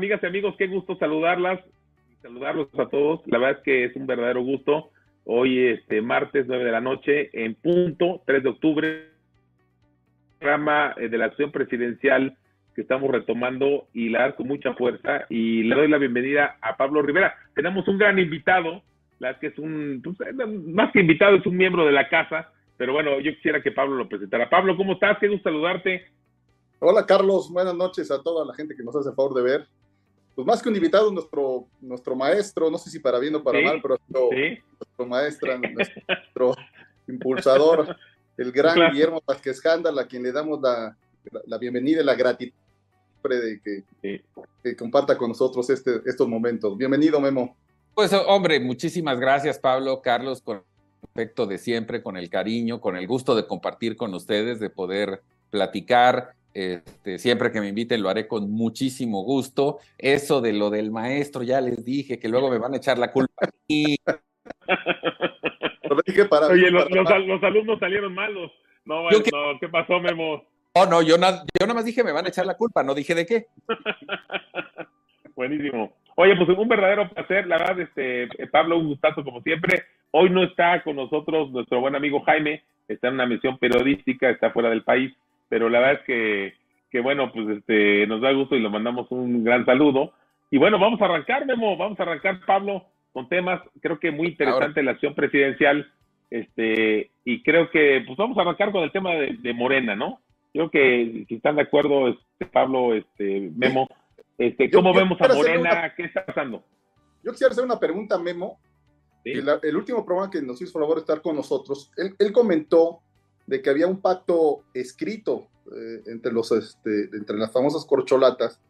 amigas y amigos, qué gusto saludarlas, saludarlos a todos. La verdad es que es un verdadero gusto. Hoy, este martes 9 de la noche, en punto, 3 de octubre, programa eh, de la acción presidencial que estamos retomando y la dar con mucha fuerza. Y le doy la bienvenida a Pablo Rivera. Tenemos un gran invitado, la que es un, pues, eh, más que invitado, es un miembro de la casa. Pero bueno, yo quisiera que Pablo lo presentara. Pablo, ¿cómo estás? Qué gusto saludarte. Hola Carlos, buenas noches a toda la gente que nos hace el favor de ver. Pues más que un invitado, nuestro, nuestro maestro, no sé si para bien o para mal, pero nuestro maestro, nuestro impulsador, el gran Guillermo Vázquez Handal, a quien le damos la, la, bienvenida y la gratitud de que, que, comparta con nosotros este, estos momentos. Bienvenido, Memo. Pues hombre, muchísimas gracias Pablo, Carlos, con el afecto de siempre, con el cariño, con el gusto de compartir con ustedes, de poder platicar este, siempre que me inviten lo haré con muchísimo gusto. Eso de lo del maestro, ya les dije que luego me van a echar la culpa. Y... Oye, los, alumnos salieron malos. No, ¿qué pasó, Memo? Oh, no, yo, nada yo nada más dije me van a echar la culpa, no dije de qué. Buenísimo. Oye, pues un verdadero placer, la verdad, este, Pablo, un gustazo como siempre. Hoy no está con nosotros nuestro buen amigo Jaime, está en una misión periodística, está fuera del país pero la verdad es que, que bueno, pues este, nos da gusto y le mandamos un gran saludo. Y bueno, vamos a arrancar, Memo, vamos a arrancar, Pablo, con temas, creo que muy interesante la acción presidencial, este, y creo que, pues vamos a arrancar con el tema de, Morena, ¿no? Creo que si están de acuerdo, este, Pablo, este, Memo, este, ¿cómo vemos a Morena? ¿Qué está pasando? Yo quisiera hacer una pregunta, Memo. El, último programa que nos hizo favor de estar con nosotros, él, él comentó de que había un pacto escrito eh, entre, los, este, entre las famosas corcholatas,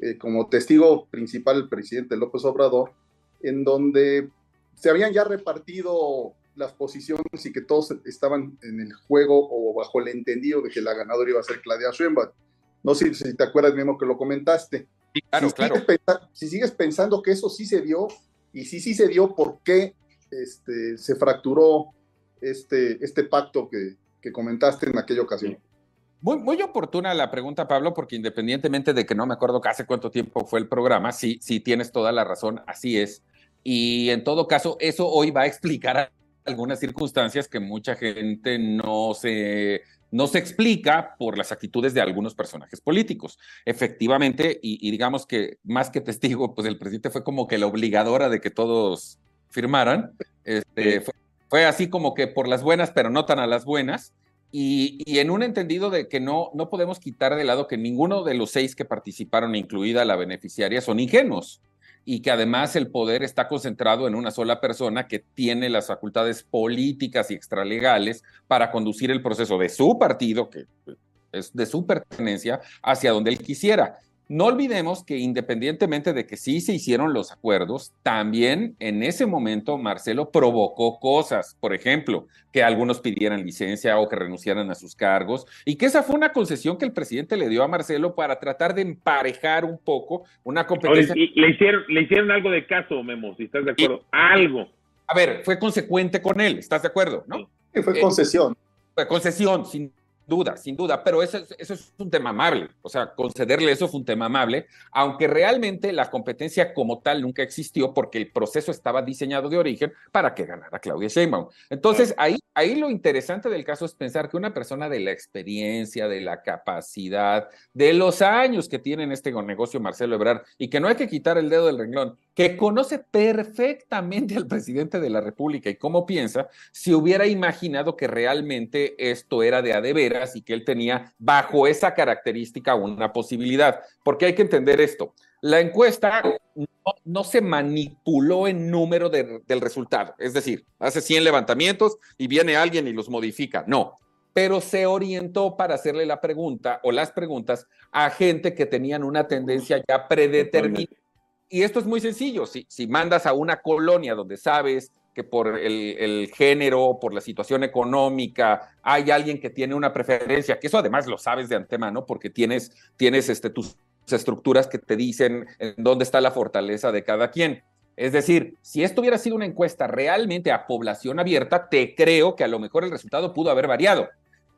eh, como testigo principal el presidente López Obrador, en donde se habían ya repartido las posiciones y que todos estaban en el juego o bajo el entendido de que la ganadora iba a ser Claudia Sheinbaum. No sé si te acuerdas mismo que lo comentaste. claro, si, claro. Sigues si sigues pensando que eso sí se dio, y sí sí se dio, ¿por qué este, se fracturó este, este pacto que, que comentaste en aquella ocasión. Muy, muy oportuna la pregunta, Pablo, porque independientemente de que no me acuerdo hace cuánto tiempo fue el programa, sí, sí tienes toda la razón, así es. Y en todo caso, eso hoy va a explicar algunas circunstancias que mucha gente no se, no se explica por las actitudes de algunos personajes políticos. Efectivamente, y, digamos que más que testigo, pues el presidente fue como que la obligadora de que todos firmaran. Este, fue, fue así como que por las buenas, pero no tan a las buenas. Y, en un entendido de que no, no podemos quitar de lado que ninguno de los seis que participaron, incluida la beneficiaria, son ingenuos y que además el poder está concentrado en una sola persona que tiene las facultades políticas y extralegales para conducir el proceso de su partido, que es de su pertenencia, hacia donde él quisiera. No olvidemos que independientemente de que sí se hicieron los acuerdos, también en ese momento Marcelo provocó cosas, por ejemplo, que algunos pidieran licencia o que renunciaran a sus cargos, y que esa fue una concesión que el presidente le dio a Marcelo para tratar de emparejar un poco una competencia. le, hicieron, le hicieron algo de caso, Memo, si estás de acuerdo, algo. A ver, fue consecuente con él, ¿estás de acuerdo? ¿no? Sí, fue concesión. fue concesión, sin duda, sin duda, pero eso, eso es un tema amable, o sea, concederle eso fue un tema amable, aunque realmente la competencia como tal nunca existió porque el proceso estaba diseñado de origen para que ganara Claudia Sheinbaum. Entonces, ahí, ahí lo interesante del caso es pensar que una persona de la experiencia, de la capacidad, de los años que tiene en este negocio Marcelo Ebrard, y que no hay que quitar el dedo del renglón, que conoce perfectamente al presidente de la República y cómo piensa, si hubiera imaginado que realmente esto era de a de veras y que él tenía bajo esa característica una posibilidad. Porque hay que entender esto. La encuesta no, se manipuló en número del resultado. Es decir, hace 100 levantamientos y viene alguien y los modifica. No, pero se orientó para hacerle la pregunta o las preguntas a gente que tenían una tendencia ya predeterminada y esto es muy sencillo. Si, mandas a una colonia donde sabes que por el, género, por la situación económica, hay alguien que tiene una preferencia, que eso además lo sabes de antemano porque tienes, tienes este, tus estructuras que te dicen en dónde está la fortaleza de cada quien. Es decir, si esto hubiera sido una encuesta realmente a población abierta, te creo que a lo mejor el resultado pudo haber variado,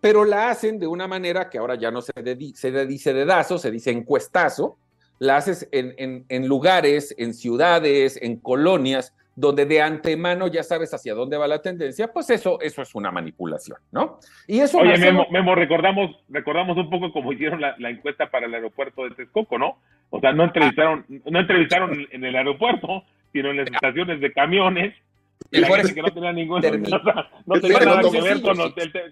pero la hacen de una manera que ahora ya no se, dice dedazo, se dice encuestazo, la haces en, en lugares, en ciudades, en colonias, donde de antemano ya sabes hacia dónde va la tendencia, pues eso, eso es una manipulación, ¿no? Y eso Oye, Memo, recordamos, recordamos un poco como hicieron la, encuesta para el aeropuerto de Texcoco, ¿no? O sea, no entrevistaron, no entrevistaron en el aeropuerto, sino en las estaciones de camiones. Y la gente que no tenía ningún, no tenía nada que ver con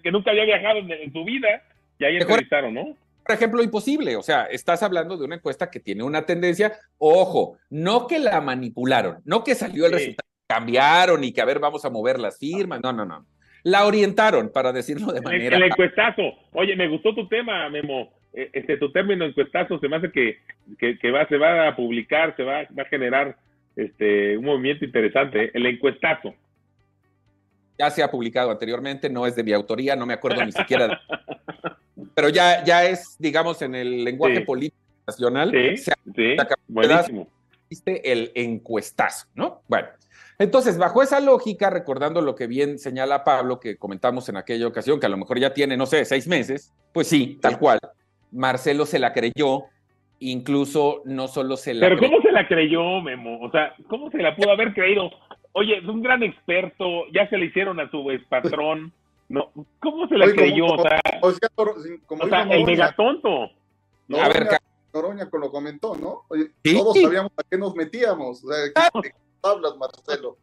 que nunca había viajado en, su vida, y ahí entrevistaron, ¿no? Por ejemplo, imposible. O sea, estás hablando de una encuesta que tiene una tendencia, ojo, no que la manipularon, no que salió el resultado, cambiaron y que a ver, vamos a mover las firmas, no, no, no. La orientaron, para decirlo de manera. El, encuestazo. Oye, me gustó tu tema, Memo. E, este, tu término encuestazo se me hace que, que, va, se va a publicar, se va, va a generar este, un movimiento interesante. ¿eh? El encuestazo. Ya se ha publicado anteriormente, no es de mi autoría, no me acuerdo ni siquiera. pero ya, ya es, digamos, en el lenguaje político nacional, sí, sí, buenísimo. El encuestazo, ¿no? Bueno, entonces, bajo esa lógica, recordando lo que bien señala Pablo, que comentamos en aquella ocasión, que a lo mejor ya tiene, no sé, seis meses, pues sí, tal cual. Marcelo se la creyó, incluso no solo se la Pero ¿cómo se la creyó, Memo? O sea, ¿cómo se la pudo haber creído? Oye, es un gran experto, ya se le hicieron a su ex patrón. No, ¿cómo se la creyó? o sea, o sea, el megatonto. No, a ver, Noroña lo comentó, ¿no? Todos sabíamos a qué nos metíamos. O sea, ¿qué, hablas, Marcelo?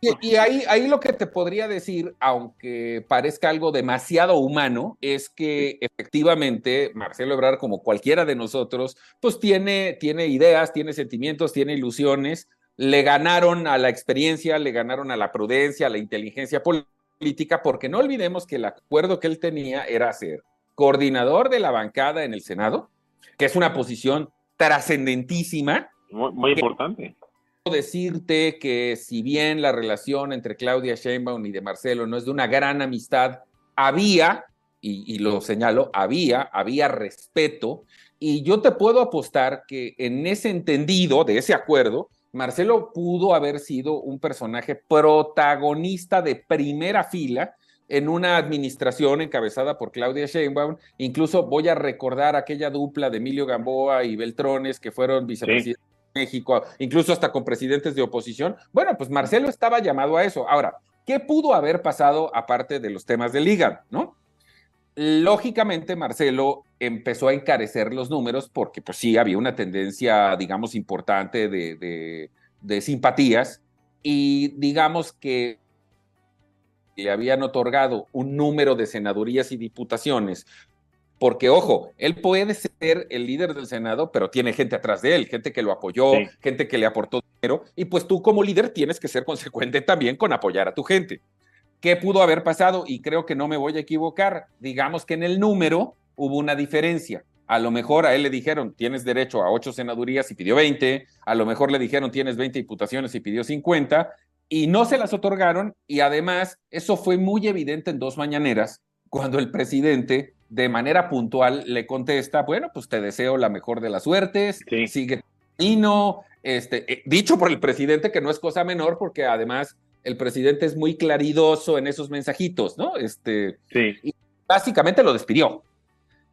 Y, ahí, ahí lo que te podría decir, aunque parezca algo demasiado humano, es que efectivamente Marcelo Ebrard, como cualquiera de nosotros, pues tiene, tiene ideas, tiene sentimientos, tiene ilusiones. Le ganaron a la experiencia, le ganaron a la prudencia, a la inteligencia política política, porque no olvidemos que el acuerdo que él tenía era ser coordinador de la bancada en el Senado, que es una posición trascendentísima. Muy, importante. Quiero decirte que si bien la relación entre Claudia Sheinbaum y de Marcelo no es de una gran amistad, había, y, y lo señalo, había, había respeto, y yo te puedo apostar que en ese entendido de ese acuerdo, Marcelo pudo haber sido un personaje protagonista de primera fila en una administración encabezada por Claudia Sheinbaum. Incluso voy a recordar aquella dupla de Emilio Gamboa y Beltrones que fueron vicepresidentes de México, incluso hasta con presidentes de oposición. Bueno, pues Marcelo estaba llamado a eso. Ahora, ¿qué pudo haber pasado aparte de los temas de liga, no? Lógicamente, Marcelo empezó a encarecer los números porque, pues sí, había una tendencia, digamos, importante de, simpatías y digamos que le habían otorgado un número de senadurías y diputaciones porque ojo, él puede ser el líder del Senado, pero tiene gente atrás de él, gente que lo apoyó, gente que le aportó dinero, y pues tú como líder tienes que ser consecuente también con apoyar a tu gente. ¿Qué pudo haber pasado? Y creo que no me voy a equivocar. Digamos que en el número hubo una diferencia. A lo mejor a él le dijeron, tienes derecho a ocho senadurías y pidió 20. A lo mejor le dijeron, tienes 20 diputaciones y pidió 50. Y no se las otorgaron. Y además, eso fue muy evidente en dos mañaneras, cuando el presidente de manera puntual le contesta, bueno, pues te deseo la mejor de las suertes, sigue y no, este, eh, dicho por el presidente que no es cosa menor, porque además el presidente es muy claridoso en esos mensajitos, ¿no? Este, sí. Y básicamente lo despidió.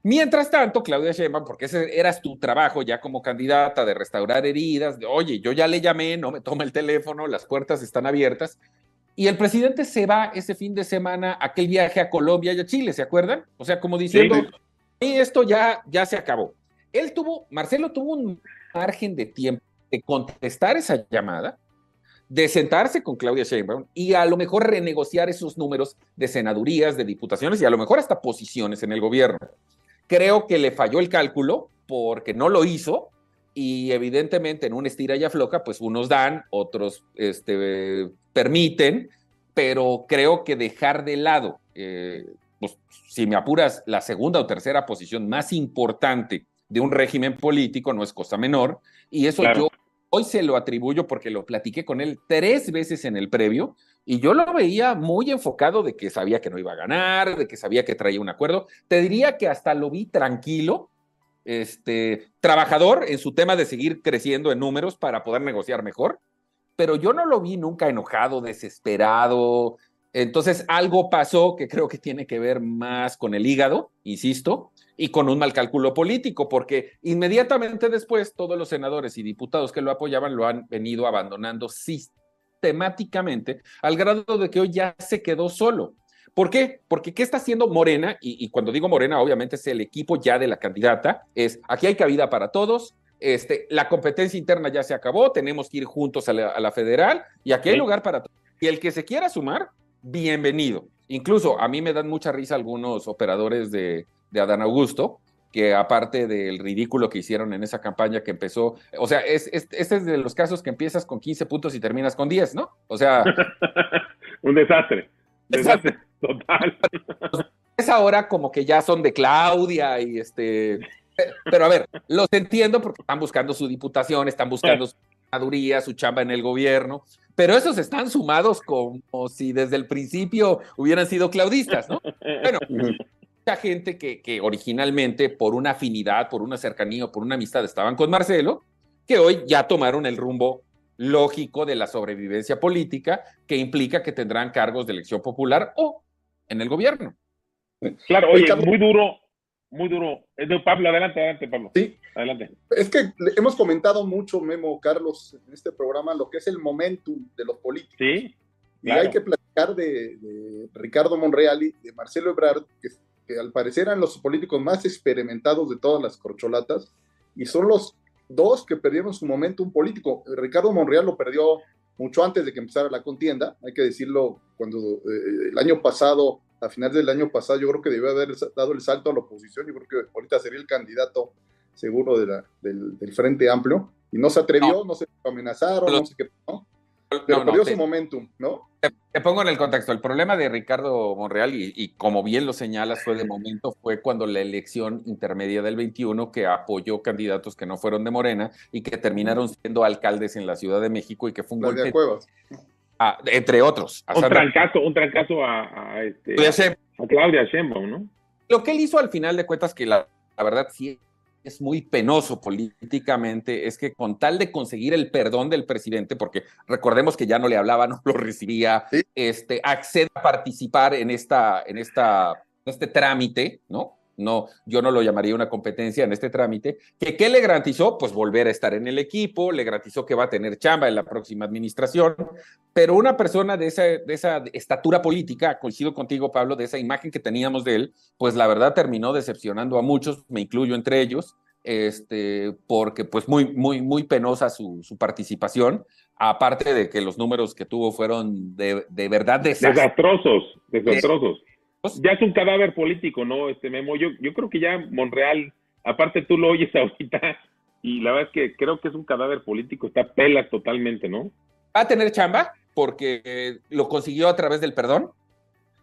Mientras tanto, Claudia Sheinbaum, porque ese eras tu trabajo ya como candidata de restaurar heridas, de, oye, yo ya le llamé, no me toma el teléfono, las puertas están abiertas. Y el presidente se va ese fin de semana a aquel viaje a Colombia y a Chile, ¿se acuerdan? O sea, como diciendo, y esto ya, ya se acabó. Él tuvo, Marcelo tuvo un margen de tiempo de contestar esa llamada, de sentarse con Claudia Sheinbaum y a lo mejor renegociar esos números de senadurías, de diputaciones y a lo mejor hasta posiciones en el gobierno. Creo que le falló el cálculo porque no lo hizo y evidentemente en un estira y afloja, pues unos dan, otros este, permiten, pero creo que dejar de lado, eh, pues, si me apuras, la segunda o tercera posición más importante de un régimen político no es cosa menor y eso yo Hoy se lo atribuyo porque lo platiqué con él tres veces en el previo, Y yo lo veía muy enfocado de que sabía que no iba a ganar, de que sabía que traía un acuerdo. Te diría que hasta lo vi tranquilo, este, trabajador en su tema de seguir creciendo en números para poder negociar mejor, pero yo no lo vi nunca enojado, desesperado. Entonces algo pasó que creo que tiene que ver más con el hígado, insisto, y con un mal cálculo político, porque inmediatamente después todos los senadores y diputados que lo apoyaban lo han venido abandonando sistemáticamente al grado de que hoy ya se quedó solo. ¿Por qué? Porque ¿qué está haciendo Morena? Y, cuando digo Morena, obviamente es el equipo ya de la candidata, es aquí hay cabida para todos, este, la competencia interna ya se acabó, tenemos que ir juntos a la, federal y aquí hay lugar para todos. Y el que se quiera sumar, bienvenido. Incluso a mí me dan mucha risa algunos operadores de, de Adán Augusto, que aparte del ridículo que hicieron en esa campaña que empezó, o sea, es, este es de los casos que empiezas con 15 puntos y terminas con 10, ¿no? O sea... Un desastre. Desastre total. Es ahora como que ya son de Claudia y este... Pero a ver, los entiendo porque están buscando su diputación, están buscando su maduría, su chamba en el gobierno, pero esos están sumados como si desde el principio hubieran sido claudistas, ¿no? Bueno, gente que, que originalmente por una afinidad, por una cercanía, por una amistad estaban con Marcelo, que hoy ya tomaron el rumbo lógico de la sobrevivencia política que implica que tendrán cargos de elección popular o en el gobierno. Claro, oye, muy duro, muy duro. Pablo, adelante, adelante, Pablo. Sí, adelante. Es que hemos comentado mucho, Memo, Carlos, en este programa, lo que es el momentum de los políticos. Sí. Y hay que platicar de, de Ricardo Monreal y de Marcelo Ebrard, que que al parecer eran los políticos más experimentados de todas las corcholatas, y son los dos que perdieron su momento un político. Ricardo Monreal lo perdió mucho antes de que empezara la contienda, hay que decirlo, cuando eh, el año pasado, a finales del año pasado, yo creo que debió haber dado el salto a la oposición, yo creo que ahorita sería el candidato seguro de la, del, Frente Amplio, y no se atrevió, no, se amenazaron, no sé qué, ¿no? Pero perdió su momentum, ¿no? Te, pongo en el contexto. El problema de Ricardo Monreal, y, como bien lo señalas, fue de momento, fue cuando la elección intermedia del 21 que apoyó candidatos que no fueron de Morena y que terminaron siendo alcaldes en la Ciudad de México y que fue un golpe. entre otros. un trancazo, un trancazo a, este, a Claudia Sheinbaum, ¿no? Lo que él hizo al final de cuentas, que la, la verdad sí es muy penoso políticamente es que con tal de conseguir el perdón del presidente, porque recordemos que ya no le hablaba, no lo recibía, este, accede a participar en, esta, en, esta, en este trámite, ¿no? No, yo no lo llamaría una competencia en este trámite, que ¿qué le garantizó? Pues volver a estar en el equipo, le garantizó que va a tener chamba en la próxima administración, pero una persona de esa, de esa estatura política, coincido contigo Pablo, de esa imagen que teníamos de él, pues la verdad terminó decepcionando a muchos, me incluyo entre ellos, este, porque pues muy, muy, muy penosa su, su participación, aparte de que los números que tuvo fueron de, de verdad desastrosos, desastrosos. Ya es un cadáver político, ¿no? Este Memo, yo, yo creo que ya Monreal, aparte tú lo oyes ahorita, y la verdad es que creo que es un cadáver político, está pela totalmente, ¿no? Va a tener chamba porque lo consiguió a través del perdón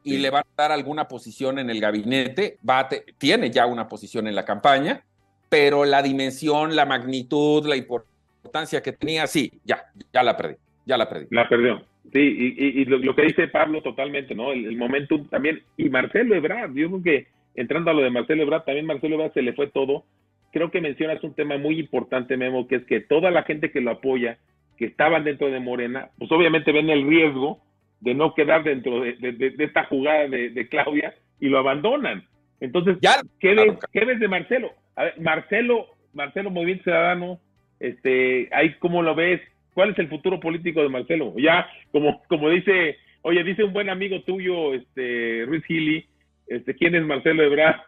y le va a dar alguna posición en el gabinete, va tiene ya una posición en la campaña, pero la dimensión, la magnitud, la importancia que tenía, sí, ya, ya la perdí, ya la perdí. La perdió. Sí, y, lo, que dice Pablo totalmente, ¿no? El, momento también, y Marcelo Ebrard, yo creo que entrando a lo de Marcelo Ebrard, también Marcelo Ebrard se le fue todo. Creo que mencionas un tema muy importante, Memo, que es que toda la gente que lo apoya, que estaban dentro de Morena, pues obviamente ven el riesgo de no quedar dentro de, esta jugada de, Claudia y lo abandonan. Entonces, ya, ¿qué, ves, ¿qué ves de Marcelo? A ver, Marcelo, Marcelo Movimiento Ciudadano, este, ahí cómo lo ves, ¿Cuál es el futuro político de Marcelo? Ya, como, como dice, oye, dice un buen amigo tuyo, este, Ruiz Gili, este, ¿quién es Marcelo Ebrard?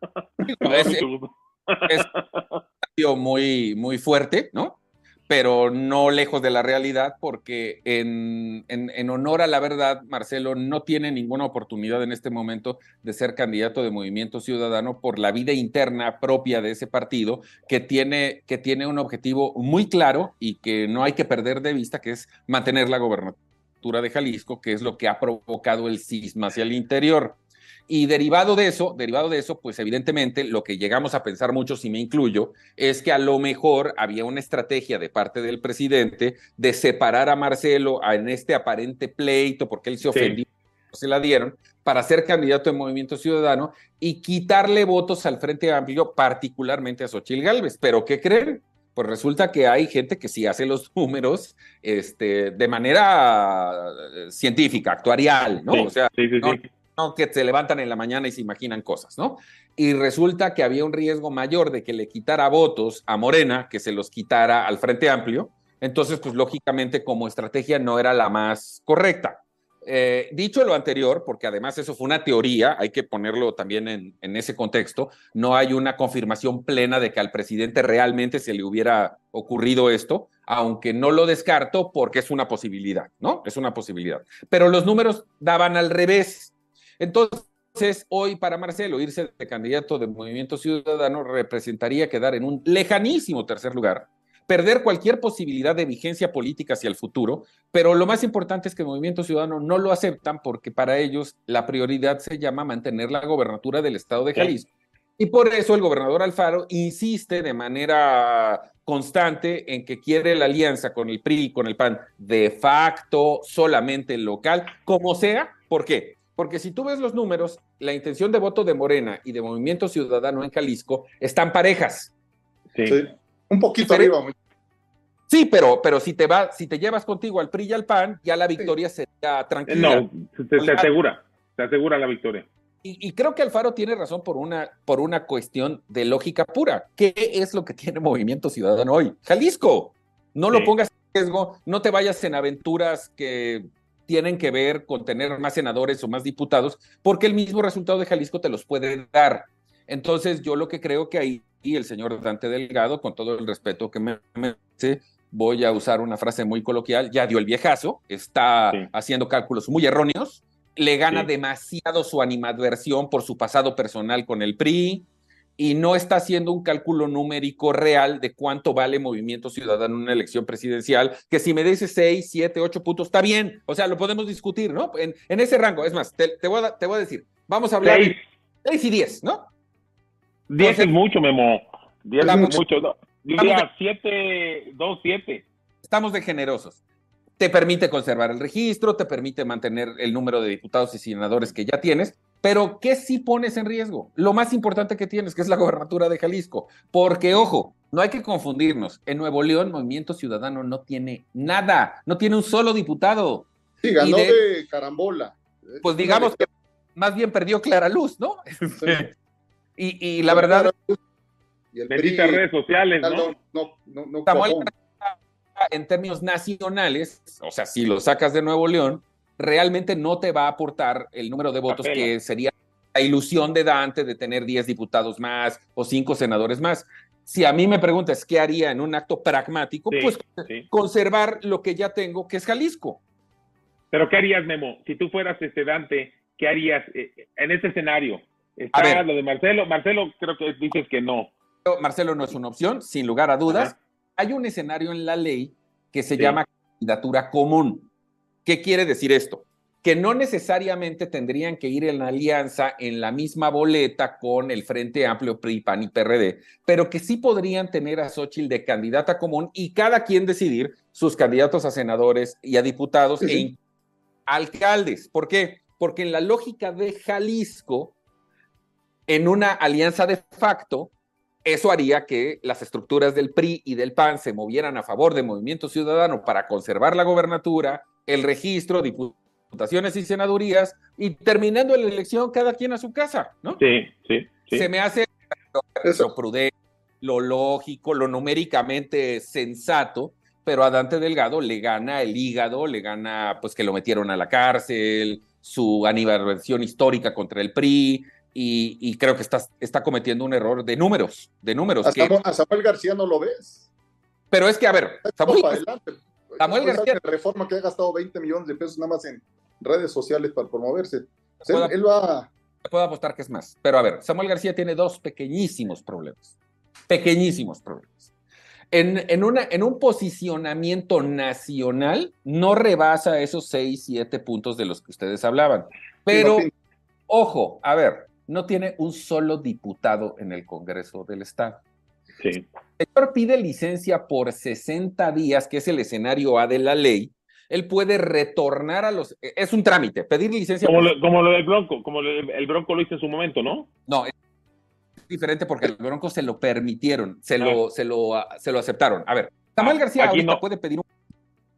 es, es muy, muy fuerte, ¿no? Pero no lejos de la realidad, porque en, en, honor a la verdad, Marcelo no tiene ninguna oportunidad en este momento de ser candidato de Movimiento Ciudadano por la vida interna propia de ese partido, que tiene, que tiene un objetivo muy claro y que no hay que perder de vista, que es mantener la gobernatura de Jalisco, que es lo que ha provocado el cisma hacia el interior. Y derivado de eso, derivado de eso, pues evidentemente lo que llegamos a pensar muchos, y me incluyo, es que a lo mejor había una estrategia de parte del presidente de separar a Marcelo en este aparente pleito, porque él se ofendió, se la dieron, para ser candidato de Movimiento Ciudadano y quitarle votos al Frente Amplio, particularmente a Xochitl Gálvez. Pero ¿qué creen? Pues resulta que hay gente que sí hace los números este, de manera eh, científica, actuarial, ¿no? o sea, no, que se levantan en la mañana y se imaginan cosas, ¿no? Y resulta que había un riesgo mayor de que le quitara votos a Morena, que se los quitara al Frente Amplio. Entonces, pues lógicamente como estrategia no era la más correcta. Eh, dicho lo anterior, porque además eso fue una teoría, hay que ponerlo también en, en, ese contexto, no hay una confirmación plena de que al presidente realmente se le hubiera ocurrido esto, aunque no lo descarto porque es una posibilidad, ¿no? Es una posibilidad. Pero los números daban al revés. Entonces, hoy para Marcelo irse de candidato de Movimiento Ciudadano representaría quedar en un lejanísimo tercer lugar perder cualquier posibilidad de vigencia política hacia el futuro, pero lo más importante es que el Movimiento Ciudadano no lo aceptan porque para ellos la prioridad se llama mantener la gobernatura del estado de Jalisco. Y por eso el gobernador Alfaro insiste de manera constante en que quiere la alianza con el PRI y con el PAN de facto, solamente local, como sea. ¿Por qué? Porque si tú ves los números, la intención de voto de Morena y de Movimiento Ciudadano en Jalisco están parejas. Sí. Un poquito arriba. Sí, pero, pero si te va, si te llevas contigo al PRI y al PAN, ya la victoria sería tranquila. No, se, asegura, se asegura la victoria. Y, creo que Alfaro tiene razón por una, por una cuestión de lógica pura. ¿Qué es lo que tiene Movimiento Ciudadano hoy? Jalisco. No lo pongas en riesgo, no te vayas en aventuras que tienen que ver con tener más senadores o más diputados, porque el mismo resultado de Jalisco te los puede dar. Entonces, yo lo que creo que ahí el señor Dante Delgado, con todo el respeto que me merece, voy a usar una frase muy coloquial, ya dio el viejazo, está haciendo cálculos muy erróneos, le gana demasiado su animadversión por su pasado personal con el PRI y no está haciendo un cálculo numérico real de cuánto vale Movimiento Ciudadano en una elección presidencial, que si me dices 6, 7, 8 puntos, está bien, o sea, lo podemos discutir, ¿no? En, ese rango, es más, te, voy a, te, voy a, decir, vamos a hablar de 6 y 10, ¿no? 10 es mucho, Memo. 10 es mucho. No. Diría 7, 2, 7. Estamos de generosos. Te permite conservar el registro, te permite mantener el número de diputados y senadores que ya tienes, pero ¿qué sí pones en riesgo? Lo más importante que tienes, que es la gobernatura de Jalisco. Porque, ojo, no hay que confundirnos. En Nuevo León, Movimiento Ciudadano no tiene nada, no tiene un solo diputado. Sí, ganó de, carambola. Pues digamos que más bien perdió Clara Luz, ¿no? Sí. Y, la verdad. Y redes sociales, ¿no? No, no, no, en términos nacionales, o sea, si lo sacas de Nuevo León, realmente no te va a aportar el número de votos que sería la ilusión de Dante de tener 10 diputados más o 5 senadores más. Si a mí me preguntas qué haría en un acto pragmático, pues conservar lo que ya tengo, que es Jalisco. Pero ¿qué harías, Memo? Si tú fueras este Dante, ¿qué harías eh, en ese escenario? Está lo de Marcelo. Marcelo, creo que dices que no. Marcelo no es una opción, sin lugar a dudas. Hay un escenario en la ley que se llama candidatura común. ¿Qué quiere decir esto? Que no necesariamente tendrían que ir en alianza en la misma boleta con el Frente Amplio PRI, PAN y PRD, pero que sí podrían tener a Xochitl de candidata común y cada quien decidir sus candidatos a senadores y a diputados e alcaldes. ¿Por qué? Porque en la lógica de Jalisco, en una alianza de facto, eso haría que las estructuras del PRI y del PAN se movieran a favor del Movimiento Ciudadano para conservar la gobernatura, el registro, diputaciones y senadurías, y terminando la elección cada quien a su casa, ¿no? Sí, sí. Se me hace lo prudente, lo lógico, lo numéricamente sensato, pero a Dante Delgado le gana el hígado, le gana pues que lo metieron a la cárcel, su aniversación histórica contra el PRI, y, creo que está, está cometiendo un error de números, de números. A, Samuel García no lo ves. Pero es que, a ver, Samuel, Samuel García... Reforma que ha gastado 20 millones de pesos nada más en redes sociales para promoverse. él, va... Puedo apostar que es más. Pero a ver, Samuel García tiene dos pequeñísimos problemas. Pequeñísimos problemas. En, en, una, en un posicionamiento nacional no rebasa esos 6, 7 puntos de los que ustedes hablaban. Pero Ojo, a ver, no tiene un solo diputado en el Congreso del Estado. Sí. El señor pide licencia por 60 días, que es el escenario A de la ley. Él puede retornar a los. Es un trámite, pedir licencia. Como, lo, como lo del Bronco, como el Bronco lo hizo en su momento, ¿no? No, es diferente porque al Bronco se lo permitieron, se, lo, ah. se, lo, se lo aceptaron. A ver, Samuel ah, García ahorita no. puede pedir un.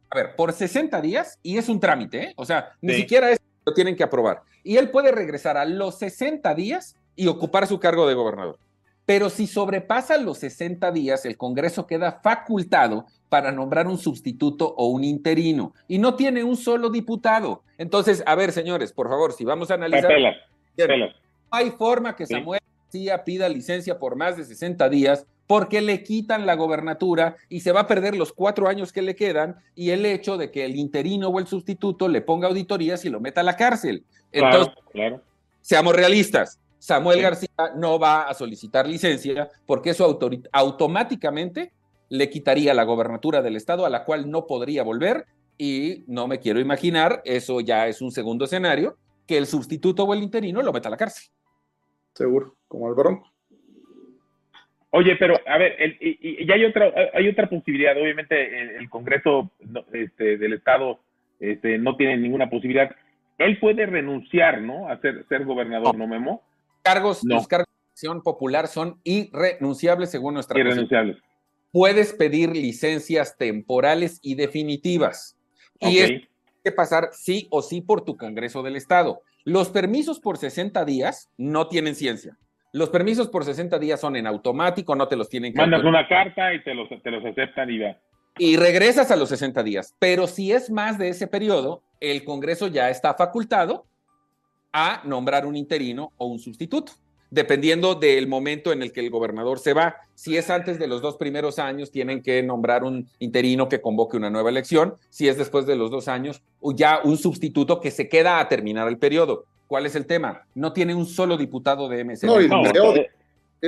A ver, por 60 días y es un trámite, ¿eh? O sea, ni siquiera es lo tienen que aprobar. Y él puede regresar a los 60 días y ocupar su cargo de gobernador. Pero si sobrepasa los 60 días, el Congreso queda facultado para nombrar un sustituto o un interino y no tiene un solo diputado. Entonces, a ver, señores, por favor, si vamos a analizar. No hay forma que Samuel García pida licencia por más de 60 días porque le quitan la gobernatura y se va a perder los cuatro años que le quedan y el hecho de que el interino o el sustituto le ponga auditorías y lo meta a la cárcel. Entonces, claro, seamos realistas. Samuel García no va a solicitar licencia porque eso automáticamente le quitaría la gobernatura del estado a la cual no podría volver y no me quiero imaginar, eso ya es un segundo escenario, que el sustituto o el interino lo meta a la cárcel. Seguro, como el Bronco. Oye, pero a ver, y, hay otra hay otra posibilidad. Obviamente el, Congreso este, del Estado este, no tiene ninguna posibilidad. Él puede renunciar, ¿no? A ser, ser gobernador, ¿no, Memo? Cargos, Los cargos de acción popular son irrenunciables según nuestra Irrenunciables. Puedes pedir licencias temporales y definitivas. Y es que pasar sí o sí por tu Congreso del Estado. Los permisos por 60 días no tienen ciencia. Los permisos por 60 días son en automático, no te los tienen que... Mandas una carta y te los, te los aceptan y va. Y regresas a los 60 días. Pero si es más de ese periodo, el Congreso ya está facultado a nombrar un interino o un sustituto, dependiendo del momento en el que el gobernador se va. Si es antes de los dos primeros años, tienen que nombrar un interino que convoque una nueva elección. Si es después de los dos años, ya un sustituto que se queda a terminar el periodo. ¿Cuál es el tema? No tiene un solo diputado de MC. No,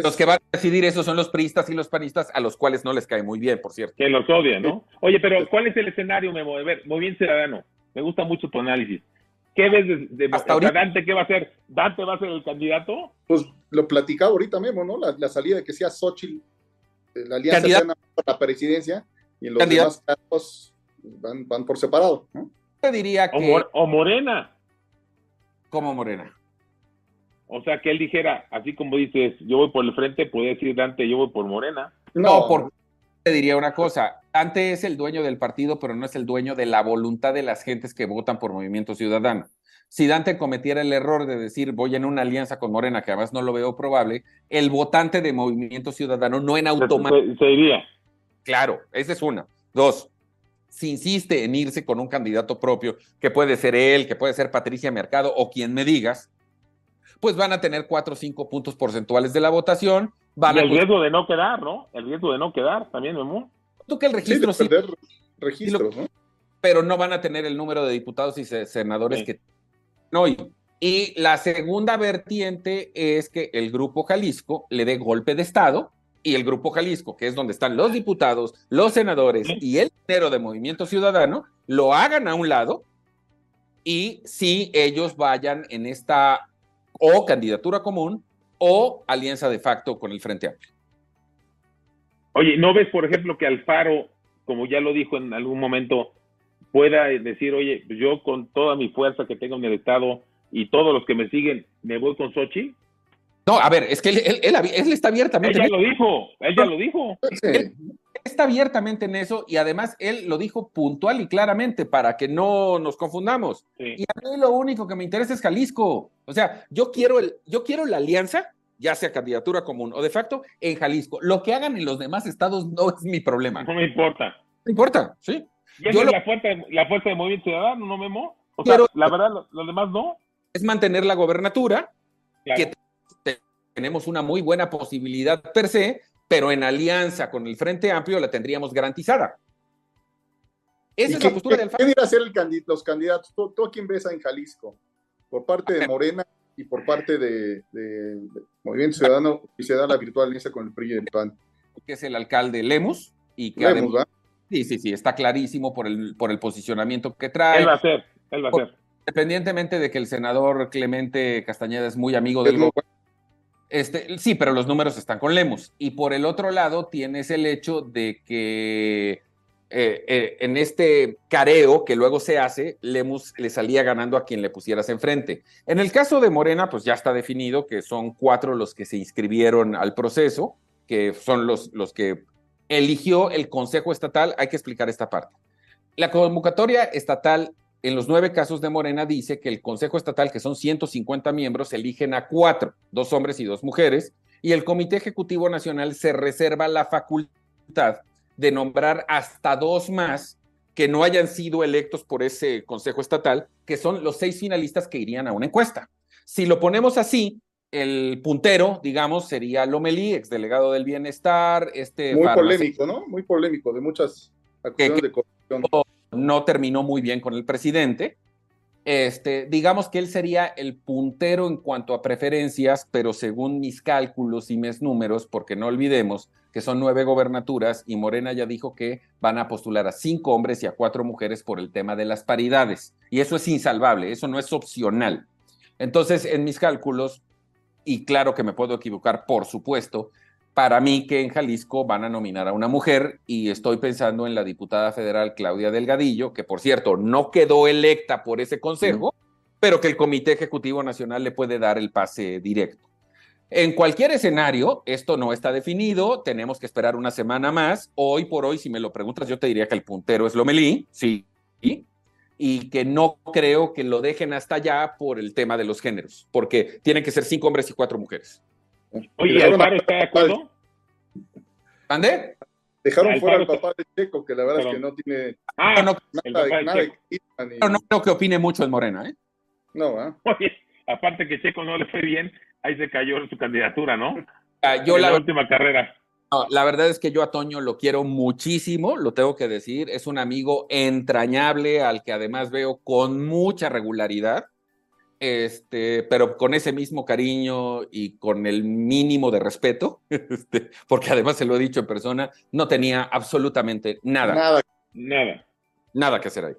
los que van a decidir eso son los priistas y los panistas, a los cuales no les cae muy bien, por cierto. Que los odian, ¿no? Oye, pero ¿cuál es el escenario, Memo? A ver, muy bien ciudadano. Me gusta mucho tu análisis. ¿Qué ves de, Dante? ¿Qué va a hacer? ¿Dante va a ser el candidato? Pues lo platicaba ahorita mismo, ¿no? La, salida de que sea Xochitl, eh, la alianza para la presidencia, y los demás casos van, van por separado, ¿no? Te diría que... o Morena como Morena. O sea, que él dijera, así como dices, yo voy por el frente, puede decir Dante, yo voy por Morena. No, porque te diría una cosa, Dante es el dueño del partido, pero no es el dueño de la voluntad de las gentes que votan por Movimiento Ciudadano. Si Dante cometiera el error de decir voy en una alianza con Morena, que además no lo veo probable, el votante de Movimiento Ciudadano no en automático. Se, iría. Claro, esa es una. Dos, si insiste en irse con un candidato propio, que puede ser él, que puede ser Patricia Mercado o quien me digas, pues van a tener cuatro o cinco puntos porcentuales de la votación. Van y el riesgo de no quedar, ¿no? El riesgo de no quedar también, Memo. Tú que el registro sí. registros, ¿no? Pero no van a tener el número de diputados y senadores que no. y la segunda vertiente es que el Grupo Jalisco le dé golpe de Estado y el Grupo Jalisco, que es donde están los diputados, los senadores y el dinero de Movimiento Ciudadano, lo hagan a un lado y si ellos vayan en esta o candidatura común o alianza de facto con el Frente Amplio. Oye, ¿no ves, por ejemplo, que Alfaro, como ya lo dijo en algún momento, pueda decir, oye, yo con toda mi fuerza que tengo en el Estado y todos los que me siguen, me voy con Sochi? No, a ver, es que él, él, está abiertamente. Él ya lo dijo, él ya lo dijo. Él está abiertamente en eso y además él lo dijo puntual y claramente para que no nos confundamos. Y a mí lo único que me interesa es Jalisco. O sea, yo quiero, el, yo quiero la alianza, ya sea candidatura común o de facto, en Jalisco. Lo que hagan en los demás estados no es mi problema. No me importa. No importa, sí. ¿Y es la, fuerza, la fuerza de Movimiento Ciudadano, no Memo? O sea, la verdad, los, demás no. Es mantener la gobernatura, que tenemos una muy buena posibilidad per se, pero en alianza con el Frente Amplio la tendríamos garantizada. Esa es la postura del ¿Quién irá a ser los candidatos? ¿Tú, a quién ves en Jalisco? Por parte de Morena y por parte de, Movimiento Ciudadano y se da la virtual alianza con el PRI y el PAN. Que es el alcalde Lemos y que Sí, sí, sí, está clarísimo por el, por el posicionamiento que trae. Él va a ser, él va a ser. Independientemente de que el senador Clemente Castañeda es muy amigo del gobierno. Este, sí, pero los números están con Lemus. Y por el otro lado tienes el hecho de que eh, eh, en este careo que luego se hace, Lemus le salía ganando a quien le pusieras enfrente. En el caso de Morena, pues ya está definido que son cuatro los que se inscribieron al proceso, que son los, los que eligió el Consejo Estatal. Hay que explicar esta parte. La convocatoria estatal en los nueve casos de Morena dice que el Consejo Estatal, que son 150 miembros, eligen a cuatro, dos hombres y dos mujeres, y el Comité Ejecutivo Nacional se reserva la facultad de nombrar hasta dos más que no hayan sido electos por ese Consejo Estatal, que son los seis finalistas que irían a una encuesta. Si lo ponemos así, el puntero, digamos, sería Lomelí, exdelegado del bienestar. Este muy polémico, ¿no? Muy polémico, de muchas acusaciones de corrupción. No terminó muy bien con el presidente. Este, digamos que él sería el puntero en cuanto a preferencias, pero según mis cálculos y mis números, porque no olvidemos que son nueve gobernaturas y Morena ya dijo que van a postular a cinco hombres y a cuatro mujeres por el tema de las paridades. Y eso es insalvable, eso no es opcional. Entonces, en mis cálculos, y claro que me puedo equivocar, por supuesto, para mí que en Jalisco van a nominar a una mujer y estoy pensando en la diputada federal Claudia Delgadillo, que por cierto no quedó electa por ese consejo, pero que el Comité Ejecutivo Nacional le puede dar el pase directo. En cualquier escenario, esto no está definido, tenemos que esperar una semana más. Hoy por hoy, si me lo preguntas, yo te diría que el puntero es Lomelí, sí, y que no creo que lo dejen hasta allá por el tema de los géneros, porque tienen que ser cinco hombres y cuatro mujeres. Oye, Alfaro está de acuerdo. ¿Ande? Dejaron fuera al papá de Checo, que la verdad es que no tiene ah, no, nada, nada Pero no creo que opine mucho en Morena, ¿eh? No, ¿eh? Oye, aparte que Checo no le fue bien, ahí se cayó su candidatura, ¿no? Ah, yo en la, última carrera. la verdad es que yo a Toño lo quiero muchísimo, lo tengo que decir. Es un amigo entrañable al que además veo con mucha regularidad este, pero con ese mismo cariño y con el mínimo de respeto, este, porque además se lo he dicho en persona, no tenía absolutamente nada. Nada. Nada. Nada que hacer ahí.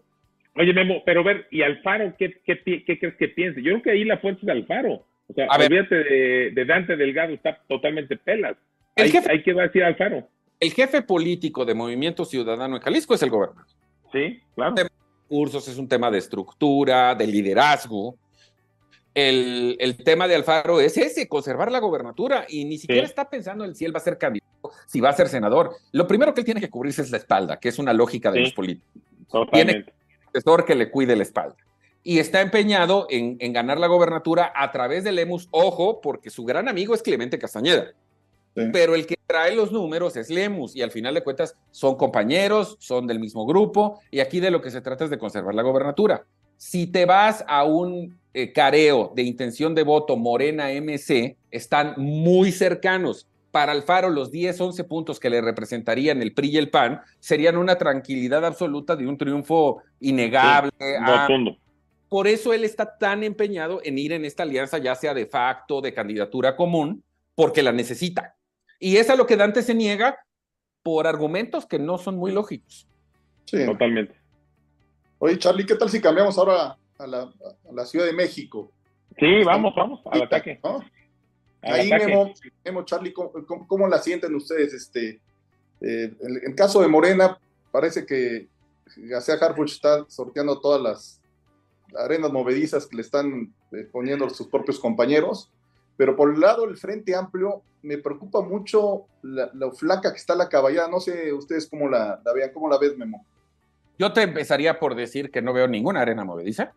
Oye, Memo, pero ver, ¿y Alfaro qué, qué, qué crees que piense? Yo creo que ahí la fuerza de Alfaro. O sea, olvídate de, de, Dante Delgado, está totalmente pelas. El jefe, hay que decir Alfaro. El jefe político de Movimiento Ciudadano en Jalisco es el gobernador. Sí, claro. El tema de cursos es un tema de estructura, de liderazgo, el, tema de Alfaro es ese, conservar la gobernatura y ni siquiera está pensando en si él va a ser candidato, si va a ser senador. Lo primero que él tiene que cubrirse es la espalda, que es una lógica de los políticos. Tiene un asesor que le cuide la espalda. Y está empeñado en, ganar la gobernatura a través de Lemus, ojo, porque su gran amigo es Clemente Castañeda. Pero el que trae los números es Lemus y al final de cuentas son compañeros, son del mismo grupo y aquí de lo que se trata es de conservar la gobernatura. Si te vas a un eh, careo de intención de voto Morena MC, están muy cercanos. Para Alfaro, los 10, 11 puntos que le representarían el PRI y el PAN serían una tranquilidad absoluta de un triunfo innegable. por eso él está tan empeñado en ir en esta alianza, ya sea de facto, de candidatura común, porque la necesita. Y es a lo que Dante se niega por argumentos que no son muy lógicos. Sí. Totalmente. Oye, Charlie, ¿qué tal si cambiamos ahora a la, a la Ciudad de México? Sí, vamos, vamos, al ataque. Ahí, Memo, Charlie, ¿cómo, la sienten ustedes? Este, eh, en el caso de Morena, parece que García Harfuch está sorteando todas las arenas movedizas que le están eh, poniendo sus propios compañeros, pero por el lado del Frente Amplio me preocupa mucho la, flaca que está la caballada. No sé ustedes cómo la, la vean, cómo la ves, Memo. Yo te empezaría por decir que no veo ninguna arena movediza.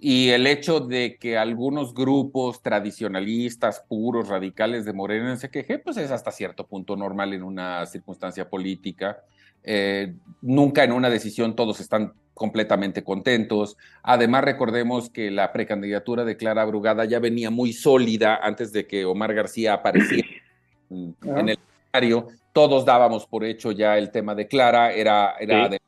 Y el hecho de que algunos grupos tradicionalistas, puros, radicales de Morena se queje, pues es hasta cierto punto normal en una circunstancia política. Eh, nunca en una decisión todos están completamente contentos. Además, recordemos que la precandidatura de Clara Brugada ya venía muy sólida antes de que Omar García apareciera en, ah. el escenario. Todos dábamos por hecho ya el tema de Clara, era, era de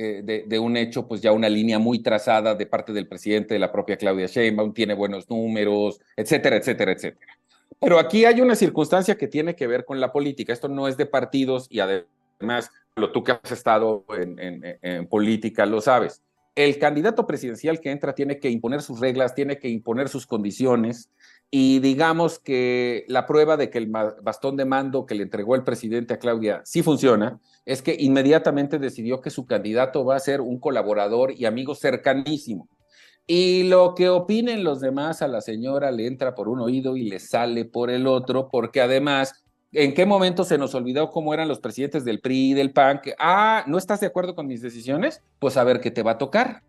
eh, de, un hecho, pues ya una línea muy trazada de parte del presidente, de la propia Claudia Sheinbaum, tiene buenos números, etcétera, etcétera, etcétera. Pero aquí hay una circunstancia que tiene que ver con la política. Esto no es de partidos y además, lo tú que has estado en, política lo sabes. El candidato presidencial que entra tiene que imponer sus reglas, tiene que imponer sus condiciones y digamos que la prueba de que el bastón de mando que le entregó el presidente a Claudia sí funciona es que inmediatamente decidió que su candidato va a ser un colaborador y amigo cercanísimo. Y lo que opinen los demás a la señora le entra por un oído y le sale por el otro, porque además ¿En qué momento se nos olvidó cómo eran los presidentes del PRI y del PAN? Que, ah, ¿no estás de acuerdo con mis decisiones? Pues a ver qué te va a tocar.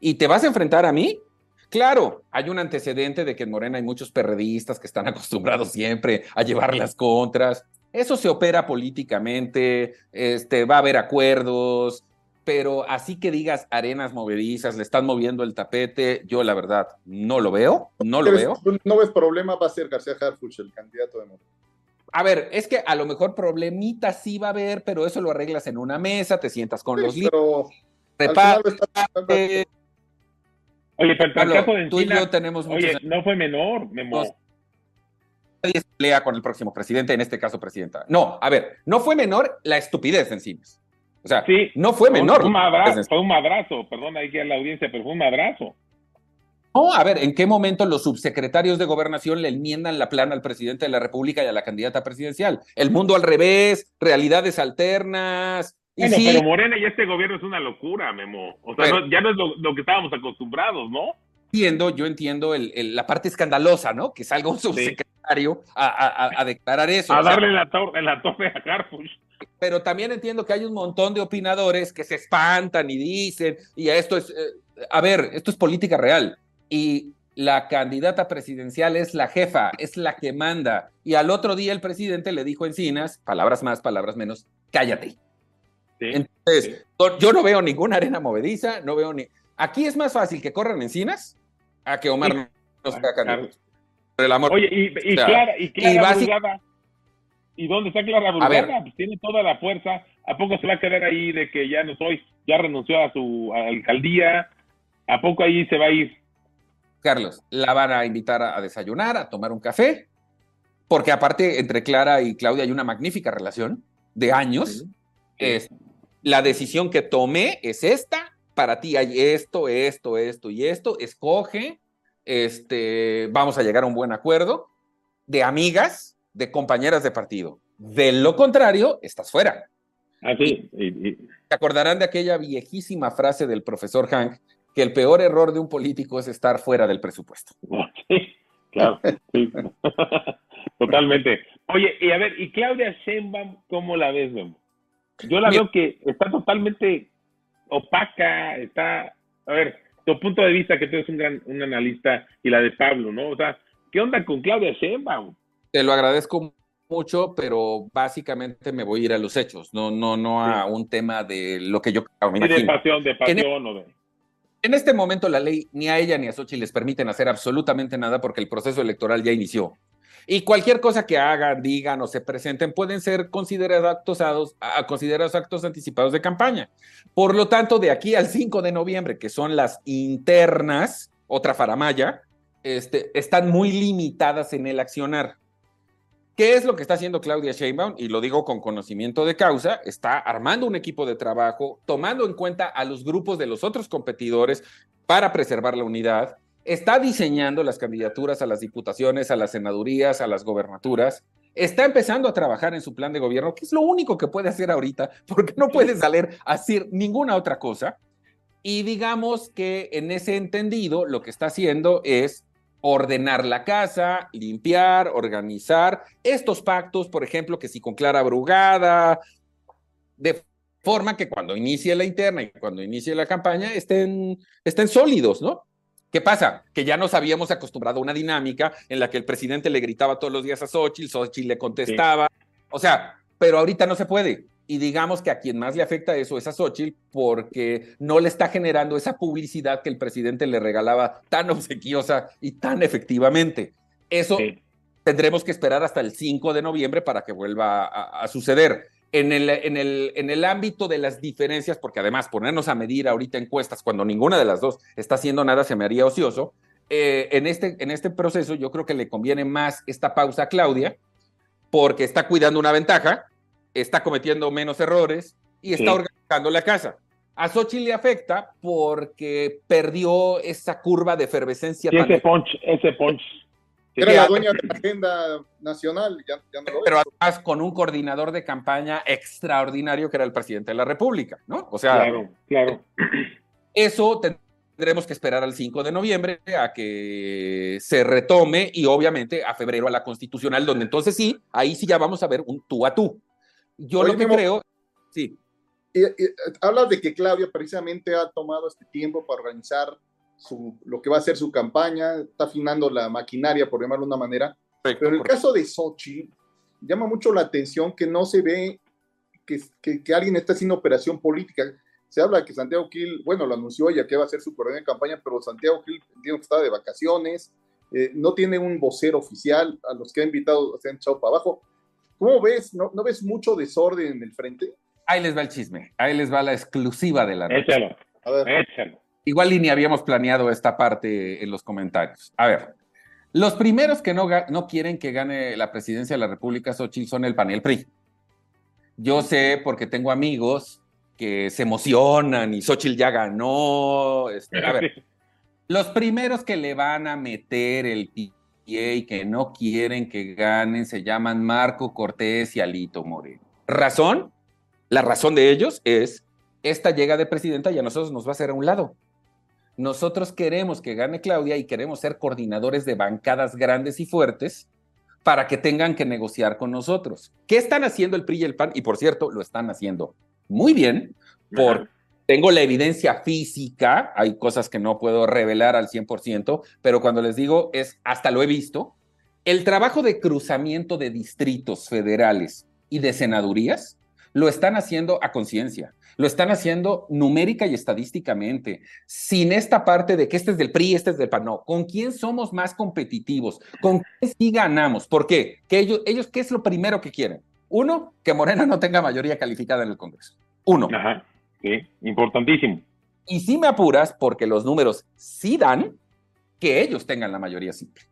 ¿Y te vas a enfrentar a mí? Claro, hay un antecedente de que en Morena hay muchos perredistas que están acostumbrados siempre a llevar las contras. Eso se opera políticamente, este, va a haber acuerdos, pero así que digas arenas movedizas, le están moviendo el tapete, yo la verdad no lo veo, no lo veo. No ves problema, va a ser García Harfuch el candidato de Morena. A ver, es que a lo mejor problemita sí va a haber, pero eso lo arreglas en una mesa, te sientas con los líderes. Oye, pero el caso de tú y yo tenemos Oye, no fue menor, Memo. Nadie se pelea con el próximo presidente, en este caso presidenta. No, a ver, no fue menor la estupidez de Encinas. O sea, sí, no fue menor. Fue un madrazo, fue un madrazo, perdón ahí que la audiencia, pero fue un madrazo. No, a ver, ¿en qué momento los subsecretarios de gobernación le enmiendan la plana al presidente de la República y a la candidata presidencial? El mundo al revés, realidades alternas. bueno, pero Morena y este gobierno es una locura, Memo. O sea, ya no es lo, que estábamos acostumbrados, ¿no? Entiendo, yo entiendo la parte escandalosa, ¿no? Que salga un subsecretario a, declarar eso. A darle la, la torre a Carfush. Pero también entiendo que hay un montón de opinadores que se espantan y dicen, y esto es, eh, a ver, esto es política real y la candidata presidencial es la jefa, es la que manda. Y al otro día el presidente le dijo a Encinas, palabras más, palabras menos, cállate. Entonces, yo no veo ninguna arena movediza, no veo ni... Aquí es más fácil que corran Encinas a que Omar no sea candidato. el amor. Oye, y, Clara, y Clara y, dónde está Clara Burgada? Pues tiene toda la fuerza. ¿A poco se va a quedar ahí de que ya no soy, ya renunció a su alcaldía? ¿A poco ahí se va a ir? Carlos, la van a invitar a, desayunar, a tomar un café, porque aparte entre Clara y Claudia hay una magnífica relación de años. Es, la decisión que tomé es esta, para ti hay esto, esto, esto y esto, escoge, este, vamos a llegar a un buen acuerdo de amigas, de compañeras de partido. De lo contrario, estás fuera. Así. Se acordarán de aquella viejísima frase del profesor Hank que el peor error de un político es estar fuera del presupuesto. Sí, claro, totalmente. Oye, y a ver, ¿y Claudia Sheinbaum cómo la ves, Memo? Yo la veo que está totalmente opaca, está, a ver, tu punto de vista que tú eres un gran un analista y la de Pablo, ¿no? O sea, ¿qué onda con Claudia Sheinbaum? Te lo agradezco mucho, pero básicamente me voy a ir a los hechos, no, no, no a un tema de lo que yo creo. de pasión, de pasión o de en este momento la ley ni a ella ni a Xochitl les permiten hacer absolutamente nada porque el proceso electoral ya inició. Y cualquier cosa que hagan, digan o se presenten pueden ser considerados actos, considerados actos anticipados de campaña. Por lo tanto, de aquí al 5 de noviembre, que son las internas, otra faramaya, este, están muy limitadas en el accionar. ¿Qué es lo que está haciendo Claudia Sheinbaum? Y lo digo con conocimiento de causa, está armando un equipo de trabajo, tomando en cuenta a los grupos de los otros competidores para preservar la unidad, está diseñando las candidaturas a las diputaciones, a las senadurías, a las gobernaturas, está empezando a trabajar en su plan de gobierno, que es lo único que puede hacer ahorita, porque no puede salir a hacer ninguna otra cosa. Y digamos que en ese entendido, lo que está haciendo es ordenar la casa, limpiar, organizar estos pactos, por ejemplo, que si con Clara Brugada, de forma que cuando inicie la interna y cuando inicie la campaña estén, estén sólidos, ¿no? ¿Qué pasa? Que ya nos habíamos acostumbrado a una dinámica en la que el presidente le gritaba todos los días a Xochitl, Xochitl le contestaba. O sea, pero ahorita no se puede. Y digamos que a quien más le afecta eso es a Xochitl porque no le está generando esa publicidad que el presidente le regalaba tan obsequiosa y tan efectivamente. Eso tendremos que esperar hasta el 5 de noviembre para que vuelva a, suceder. En el, en, el, en el ámbito de las diferencias, porque además ponernos a medir ahorita encuestas cuando ninguna de las dos está haciendo nada se me haría ocioso, eh, en, este, en este proceso yo creo que le conviene más esta pausa a Claudia porque está cuidando una ventaja está cometiendo menos errores y está organizando la casa. A Xochitl le afecta porque perdió esa curva de efervescencia. ese punch, ese punch. Era la dueña de la agenda nacional, Pero además con un coordinador de campaña extraordinario que era el presidente de la República, ¿no? O sea, claro, claro. Eso tendremos que esperar al 5 de noviembre a que se retome y obviamente a febrero a la constitucional, donde entonces sí, ahí sí ya vamos a ver un tú a tú. Yo lo que creo, sí. Y, hablas de que Claudia precisamente ha tomado este tiempo para organizar su, lo que va a ser su campaña, está afinando la maquinaria, por llamarlo de una manera. Pero en el caso de Sochi, llama mucho la atención que no se ve que, que, que alguien está haciendo operación política se habla de que Santiago Gil, bueno, lo anunció ella que va a ser su coordinador de campaña, pero Santiago Gil entiendo que está de vacaciones, eh, no tiene un vocero oficial, a los que ha invitado se han echado para abajo. ¿Cómo ves? ¿No, ¿No ves mucho desorden en el frente? Ahí les va el chisme, ahí les va la exclusiva de la noche. Échalo, a ver. Échalo. Igual ni habíamos planeado esta parte en los comentarios. A ver, los primeros que no, no quieren que gane la presidencia de la República, Xochitl, son el panel PRI. Yo sé porque tengo amigos que se emocionan y Xochitl ya ganó. Este, a ver, los primeros que le van a meter el y que no quieren que ganen se llaman Marco Cortés y Alito Moreno. ¿Razón? La razón de ellos es, esta llega de presidenta y a nosotros nos va a hacer a un lado. Nosotros queremos que gane Claudia y queremos ser coordinadores de bancadas grandes y fuertes para que tengan que negociar con nosotros. ¿Qué están haciendo el PRI y el PAN? Y por cierto, lo están haciendo muy bien, por, tengo la evidencia física, hay cosas que no puedo revelar al 100%, pero cuando les digo es, hasta lo he visto, el trabajo de cruzamiento de distritos federales y de senadurías lo están haciendo a conciencia, lo están haciendo numérica y estadísticamente, sin esta parte de que este es del PRI, este es del PAN, no, ¿con quién somos más competitivos? ¿Con quién sí ganamos? ¿Por qué? Que ellos, ellos, ¿qué es lo primero que quieren? Uno, que Morena no tenga mayoría calificada en el Congreso. Uno. Ajá, sí, importantísimo. Y si me apuras, porque los números sí dan que ellos tengan la mayoría simple.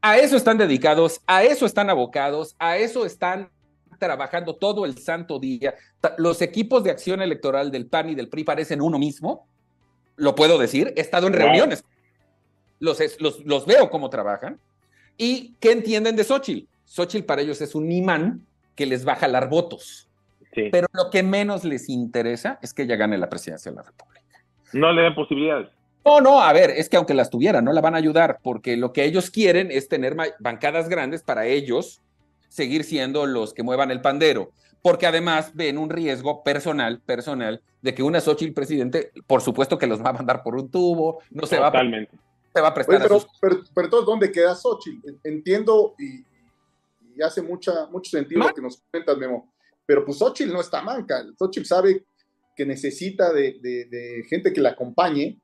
A eso están dedicados, a eso están abocados, a eso están trabajando todo el santo día. Los equipos de acción electoral del PAN y del PRI parecen uno mismo, lo puedo decir, he estado en reuniones, los, los, los, veo cómo trabajan. ¿Y qué entienden de Xochitl? Xochitl para ellos es un imán que les va a jalar votos. Pero lo que menos les interesa es que ella gane la presidencia de la República. No le den posibilidades. No, no, a ver, es que aunque las tuviera, no la van a ayudar, porque lo que ellos quieren es tener bancadas grandes para ellos seguir siendo los que muevan el pandero, porque además ven un riesgo personal, personal, de que una Xochitl presidente, por supuesto que los va a mandar por un tubo, no se va, se va a prestar pero, pero, pero, entonces, ¿dónde queda Xochitl? Entiendo y, y hace mucha, mucho sentido lo que nos comentas, Memo. Pero pues Xochitl no está manca. Xochitl sabe que necesita de, gente que la acompañe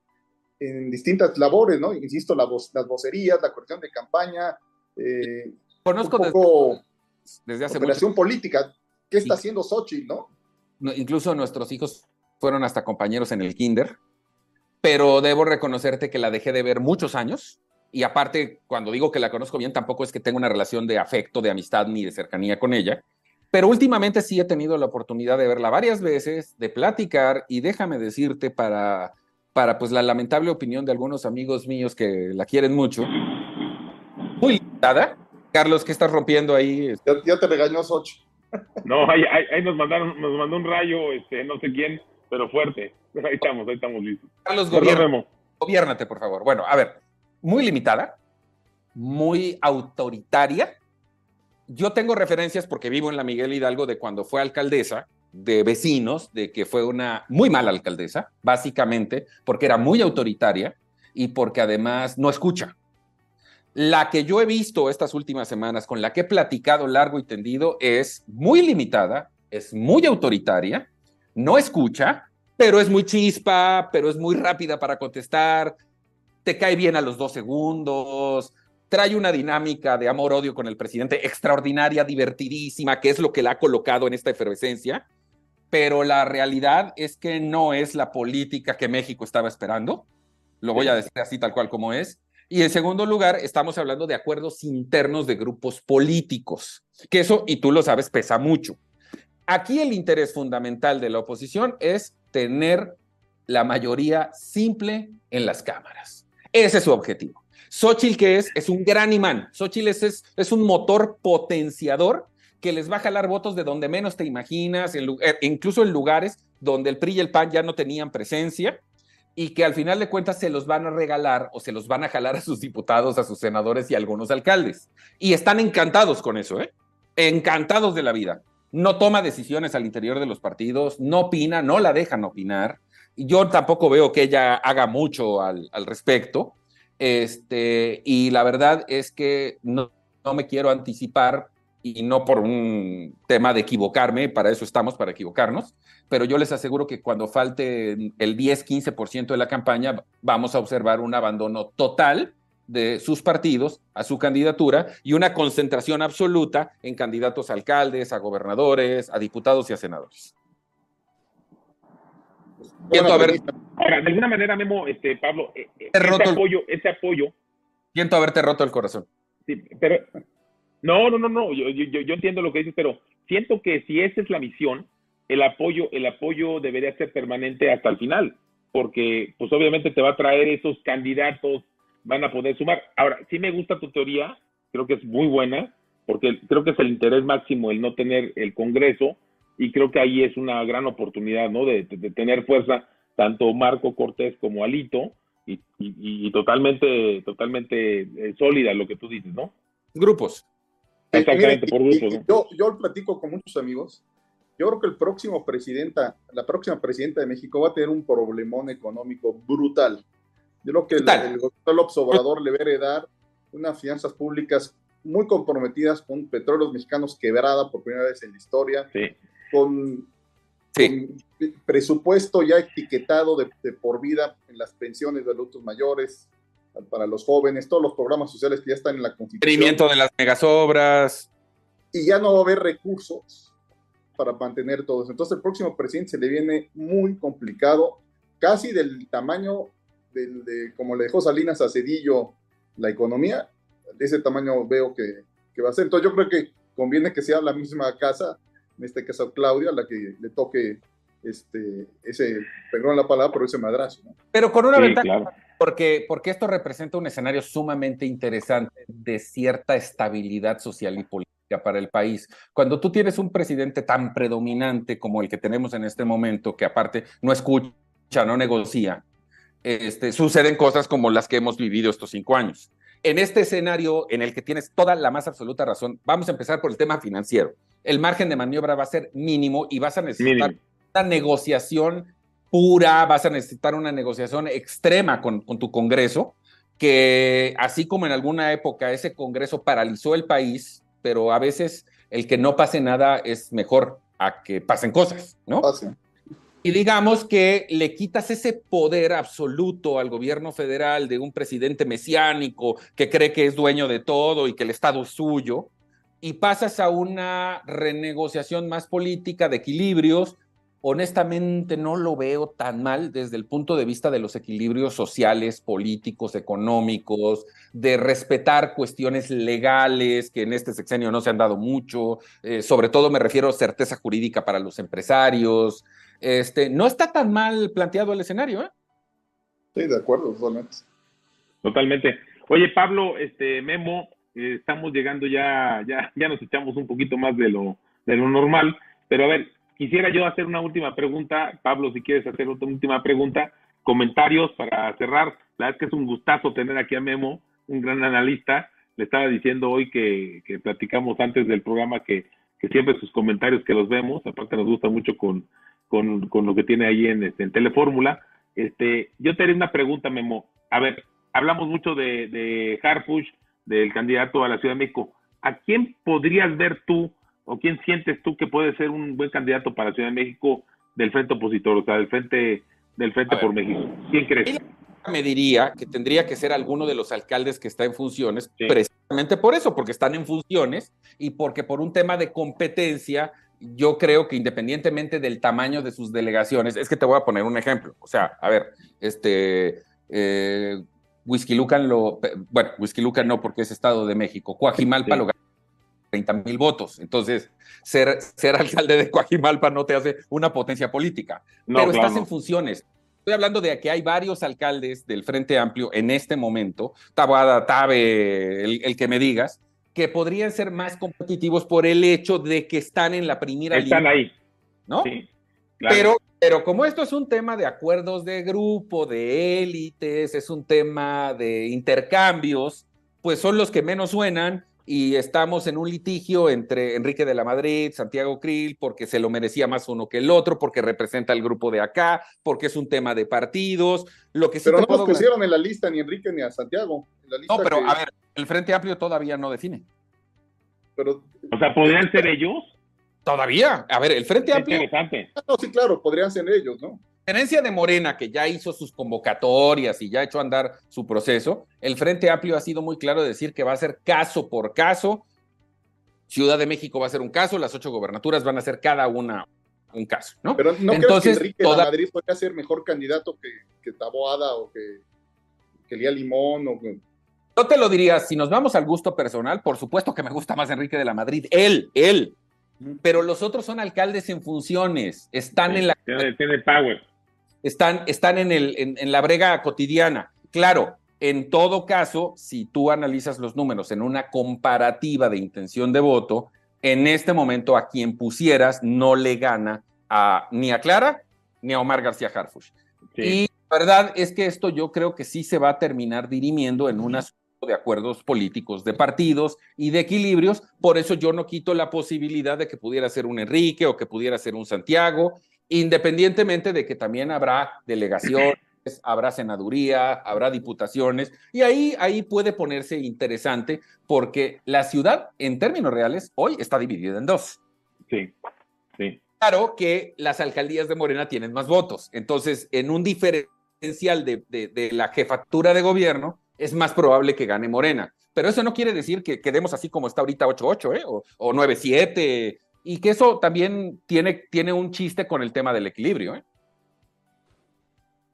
en distintas labores, ¿no? Insisto, la las vocerías, la cuestión de campaña. Eh, Conozco un poco desde, hace operación política. ¿Qué está haciendo Xochitl, no? Incluso nuestros hijos fueron hasta compañeros en el kinder, pero debo reconocerte que la dejé de ver muchos años y aparte, cuando digo que la conozco bien, tampoco es que tenga una relación de afecto, de amistad ni de cercanía con ella. Pero últimamente sí he tenido la oportunidad de verla varias veces, de platicar y déjame decirte para, para pues la lamentable opinión de algunos amigos míos que la quieren mucho. Muy limitada. Carlos, ¿qué estás rompiendo ahí? Ya, te regañó Soch. No, ahí, ahí, nos mandaron, nos mandó un rayo, este, no sé quién, pero fuerte. Ahí estamos, ahí estamos listos. Carlos, gobierna, gobiernate, por favor. Bueno, a ver, muy limitada, muy autoritaria. Yo tengo referencias porque vivo en la Miguel Hidalgo de cuando fue alcaldesa, de vecinos, de que fue una muy mala alcaldesa, básicamente porque era muy autoritaria y porque además no escucha. La que yo he visto estas últimas semanas, con la que he platicado largo y tendido, es muy limitada, es muy autoritaria, no escucha, pero es muy chispa, pero es muy rápida para contestar, te cae bien a los dos segundos, trae una dinámica de amor-odio con el presidente extraordinaria, divertidísima, que es lo que la ha colocado en esta efervescencia, pero la realidad es que no es la política que México estaba esperando, lo voy a decir así tal cual como es. Y en segundo lugar, estamos hablando de acuerdos internos de grupos políticos, que eso, y tú lo sabes, pesa mucho. Aquí el interés fundamental de la oposición es tener la mayoría simple en las cámaras. Ese es su objetivo. Xochitl, que es? Es un gran imán. Xochitl es, es, un motor potenciador que les va a jalar votos de donde menos te imaginas, eh, incluso en lugares donde el PRI y el PAN ya no tenían presencia y que al final de cuentas se los van a regalar o se los van a jalar a sus diputados, a sus senadores y algunos alcaldes. Y están encantados con eso, ¿eh? Encantados de la vida. No toma decisiones al interior de los partidos, no opina, no la dejan opinar. Yo tampoco veo que ella haga mucho al respecto. Este, y la verdad es que no, no me quiero anticipar y no por un tema de equivocarme, para eso estamos, para equivocarnos, pero yo les aseguro que cuando falte el 10-15% de la campaña, vamos a observar un abandono total de sus partidos a su candidatura y una concentración absoluta en candidatos a alcaldes, a gobernadores, a diputados y a senadores. Siento haber... de alguna manera, Memo, este, Pablo, eh, eh, ese apoyo, ese apoyo. Siento haberte roto el corazón. Sí, pero no, no, no, no, yo, yo, yo entiendo lo que dices, pero siento que si esa es la misión, el apoyo, el apoyo debería ser permanente hasta el final, porque pues obviamente te va a traer esos candidatos, van a poder sumar. Ahora, sí me gusta tu teoría, creo que es muy buena, porque creo que es el interés máximo el no tener el Congreso, y creo que ahí es una gran oportunidad, ¿no? De, tener fuerza tanto Marco Cortés como Alito, y, y, totalmente, totalmente eh, sólida lo que tú dices, ¿no? Grupos. Exactamente, por Yo, yo platico con muchos amigos. Yo creo que el próximo presidenta, la próxima presidenta de México va a tener un problemón económico brutal. Yo creo que el, el gobierno Obrador le va a heredar unas finanzas públicas muy comprometidas con petróleos mexicanos quebrada por primera vez en la historia, con, presupuesto ya etiquetado de, de, por vida en las pensiones de adultos mayores, para los jóvenes, todos los programas sociales que ya están en la Constitución. de las megasobras. Y ya no va a haber recursos para mantener todo eso. Entonces el próximo presidente se le viene muy complicado, casi del tamaño del, de como le dejó Salinas a Cedillo la economía, de ese tamaño veo que, que va a ser. Entonces yo creo que conviene que sea la misma casa, en este caso Claudia, la que le toque este, ese, perdón la palabra, pero ese madrazo. Pero con una ventaja, porque, porque esto representa un escenario sumamente interesante de cierta estabilidad social y política para el país. Cuando tú tienes un presidente tan predominante como el que tenemos en este momento, que aparte no escucha, no negocia, este, suceden cosas como las que hemos vivido estos cinco años. En este escenario en el que tienes toda la más absoluta razón, vamos a empezar por el tema financiero. El margen de maniobra va a ser mínimo y vas a necesitar una negociación pura, vas a necesitar una negociación extrema con, tu Congreso, que así como en alguna época ese Congreso paralizó el país, pero a veces el que no pase nada es mejor a que pasen cosas, ¿no? Y digamos que le quitas ese poder absoluto al gobierno federal de un presidente mesiánico que cree que es dueño de todo y que el Estado es suyo, y pasas a una renegociación más política de equilibrios honestamente no lo veo tan mal desde el punto de vista de los equilibrios sociales, políticos, económicos, de respetar cuestiones legales que en este sexenio no se han dado mucho, eh, sobre todo me refiero a certeza jurídica para los empresarios. Este, no está tan mal planteado el escenario, ¿eh? Sí, de acuerdo, totalmente. Totalmente. Oye, Pablo, este Memo, eh, estamos llegando ya, ya, ya nos echamos un poquito más de lo, de lo normal, pero a ver, Quisiera yo hacer una última pregunta, Pablo, si quieres hacer otra última pregunta, comentarios para cerrar. La verdad es que es un gustazo tener aquí a Memo, un gran analista. Le estaba diciendo hoy que, platicamos antes del programa que, siempre sus comentarios que los vemos, aparte nos gusta mucho con, con, lo que tiene ahí en, este, en Telefórmula. Este, yo te haré una pregunta, Memo. A ver, hablamos mucho de, de Harfush, del candidato a la Ciudad de México. ¿A quién podrías ver tú o quién sientes tú que puede ser un buen candidato para Ciudad de México del frente opositor, o sea, del frente del frente por México? ¿Quién crees? Me diría que tendría que ser alguno de los alcaldes que está en funciones, precisamente por eso, porque están en funciones y porque por un tema de competencia, yo creo que independientemente del tamaño de sus delegaciones, es que te voy a poner un ejemplo. O sea, a ver, este, eh, Whisky Lucan lo, bueno, Whisky Lucan no porque es Estado de México, Coajimalpa lo 30 mil votos. Entonces, ser, ser alcalde de Coajimalpa no te hace una potencia política, pero estás en funciones. Estoy hablando de que hay varios alcaldes del Frente Amplio en este momento, Tabuada, Tabe, el, que me digas, que podrían ser más competitivos por el hecho de que están en la primera línea. Están ahí. ¿No? Sí, Pero, pero como esto es un tema de acuerdos de grupo, de élites, es un tema de intercambios, pues son los que menos suenan y estamos en un litigio entre Enrique de la Madrid, Santiago Krill, porque se lo merecía más uno que el otro, porque representa el grupo de acá, porque es un tema de partidos. Lo que pero no nos pusieron en la lista ni Enrique ni a Santiago. no, pero a ver, el Frente Amplio todavía no define. Pero, o sea, ¿podrían ser ellos? Todavía. A ver, el Frente Amplio. Interesante. Ah, no, sí, claro, podrían ser ellos, ¿no? Diferencia de Morena, que ya hizo sus convocatorias y ya ha hecho andar su proceso, el Frente Amplio ha sido muy claro de decir que va a ser caso por caso. Ciudad de México va a ser un caso, las ocho gobernaturas van a ser cada una un caso, ¿no? Pero no Entonces, que Enrique toda... Madrid podría ser mejor candidato que, que Taboada o que, que Lía Limón o Yo te lo diría, si nos vamos al gusto personal, por supuesto que me gusta más Enrique de la Madrid, él, él, pero los otros son alcaldes en funciones, están en la... tiene power están, están en, el, en, la brega cotidiana. Claro, en todo caso, si tú analizas los números en una comparativa de intención de voto, en este momento a quien pusieras no le gana a, ni a Clara ni a Omar García Harfush. Y la verdad es que esto yo creo que sí se va a terminar dirimiendo en un asunto de acuerdos políticos, de partidos y de equilibrios. Por eso yo no quito la posibilidad de que pudiera ser un Enrique o que pudiera ser un Santiago independientemente de que también habrá delegaciones, habrá senaduría, habrá diputaciones, y ahí, ahí puede ponerse interesante porque la ciudad, en términos reales, hoy está dividida en dos. Sí, sí. Claro que las alcaldías de Morena tienen más votos, entonces en un diferencial de, de, la jefatura de gobierno, es más probable que gane Morena. Pero eso no quiere decir que quedemos así como está ahorita 8-8, ¿eh? o, o 9-7, y que eso también tiene, tiene un chiste con el tema del equilibrio. ¿eh?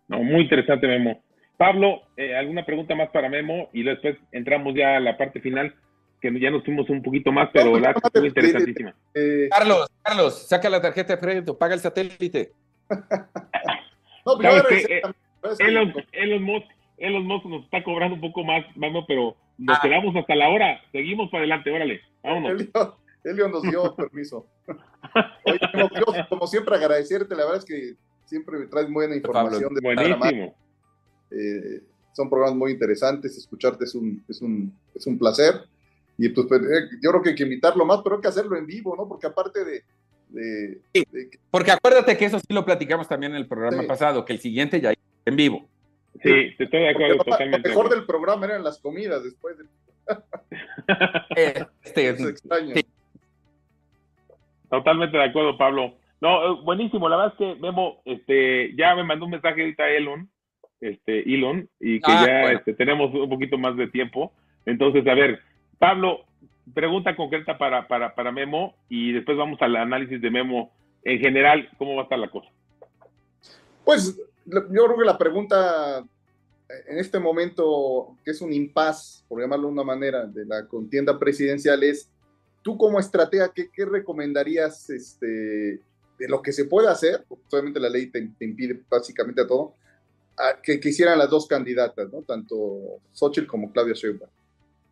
No, muy interesante, Memo. Pablo, eh, ¿alguna pregunta más para Memo? Y después entramos ya a la parte final, que ya nos fuimos un poquito más, pero pues, la muy interesantísima. Eh, Carlos, Carlos, saca la tarjeta de crédito, paga el satélite. no, pero que, Elon, Elon, Musk, Elon Musk nos está cobrando un poco más, Memo, pero nos ah. quedamos hasta la hora. Seguimos para adelante, órale, vámonos. Elio nos dio permiso. Oye, como, siempre, agradecerte. La verdad es que siempre me traes buena información. De Buenísimo. Eh, son programas muy interesantes. Escucharte es un, es un, es un placer. Y pues, pues eh, yo creo que hay que invitarlo más, pero hay que hacerlo en vivo, ¿no? Porque aparte de. porque acuérdate que eso sí lo platicamos también en el programa pasado, que el siguiente ya en vivo. Sí, estoy de acuerdo totalmente. Lo mejor del programa eran las comidas después. De... este, es extraño. Totalmente de acuerdo, Pablo. No, eh, buenísimo. La verdad es que Memo, este, ya me mandó un mensaje ahorita Elon, este, Elon, y que ah, ya este, tenemos un poquito más de tiempo. Entonces, a ver, Pablo, pregunta concreta para, para, para Memo y después vamos al análisis de Memo en general, ¿cómo va a estar la cosa? Pues yo creo que la pregunta en este momento, que es un impas, por llamarlo de una manera, de la contienda presidencial es tú como estratega, ¿qué, recomendarías este, de lo que se puede hacer? obviamente la ley te, impide básicamente a todo, que, quisieran las dos candidatas, ¿no? Tanto Xochitl como Claudia Sheinbaum.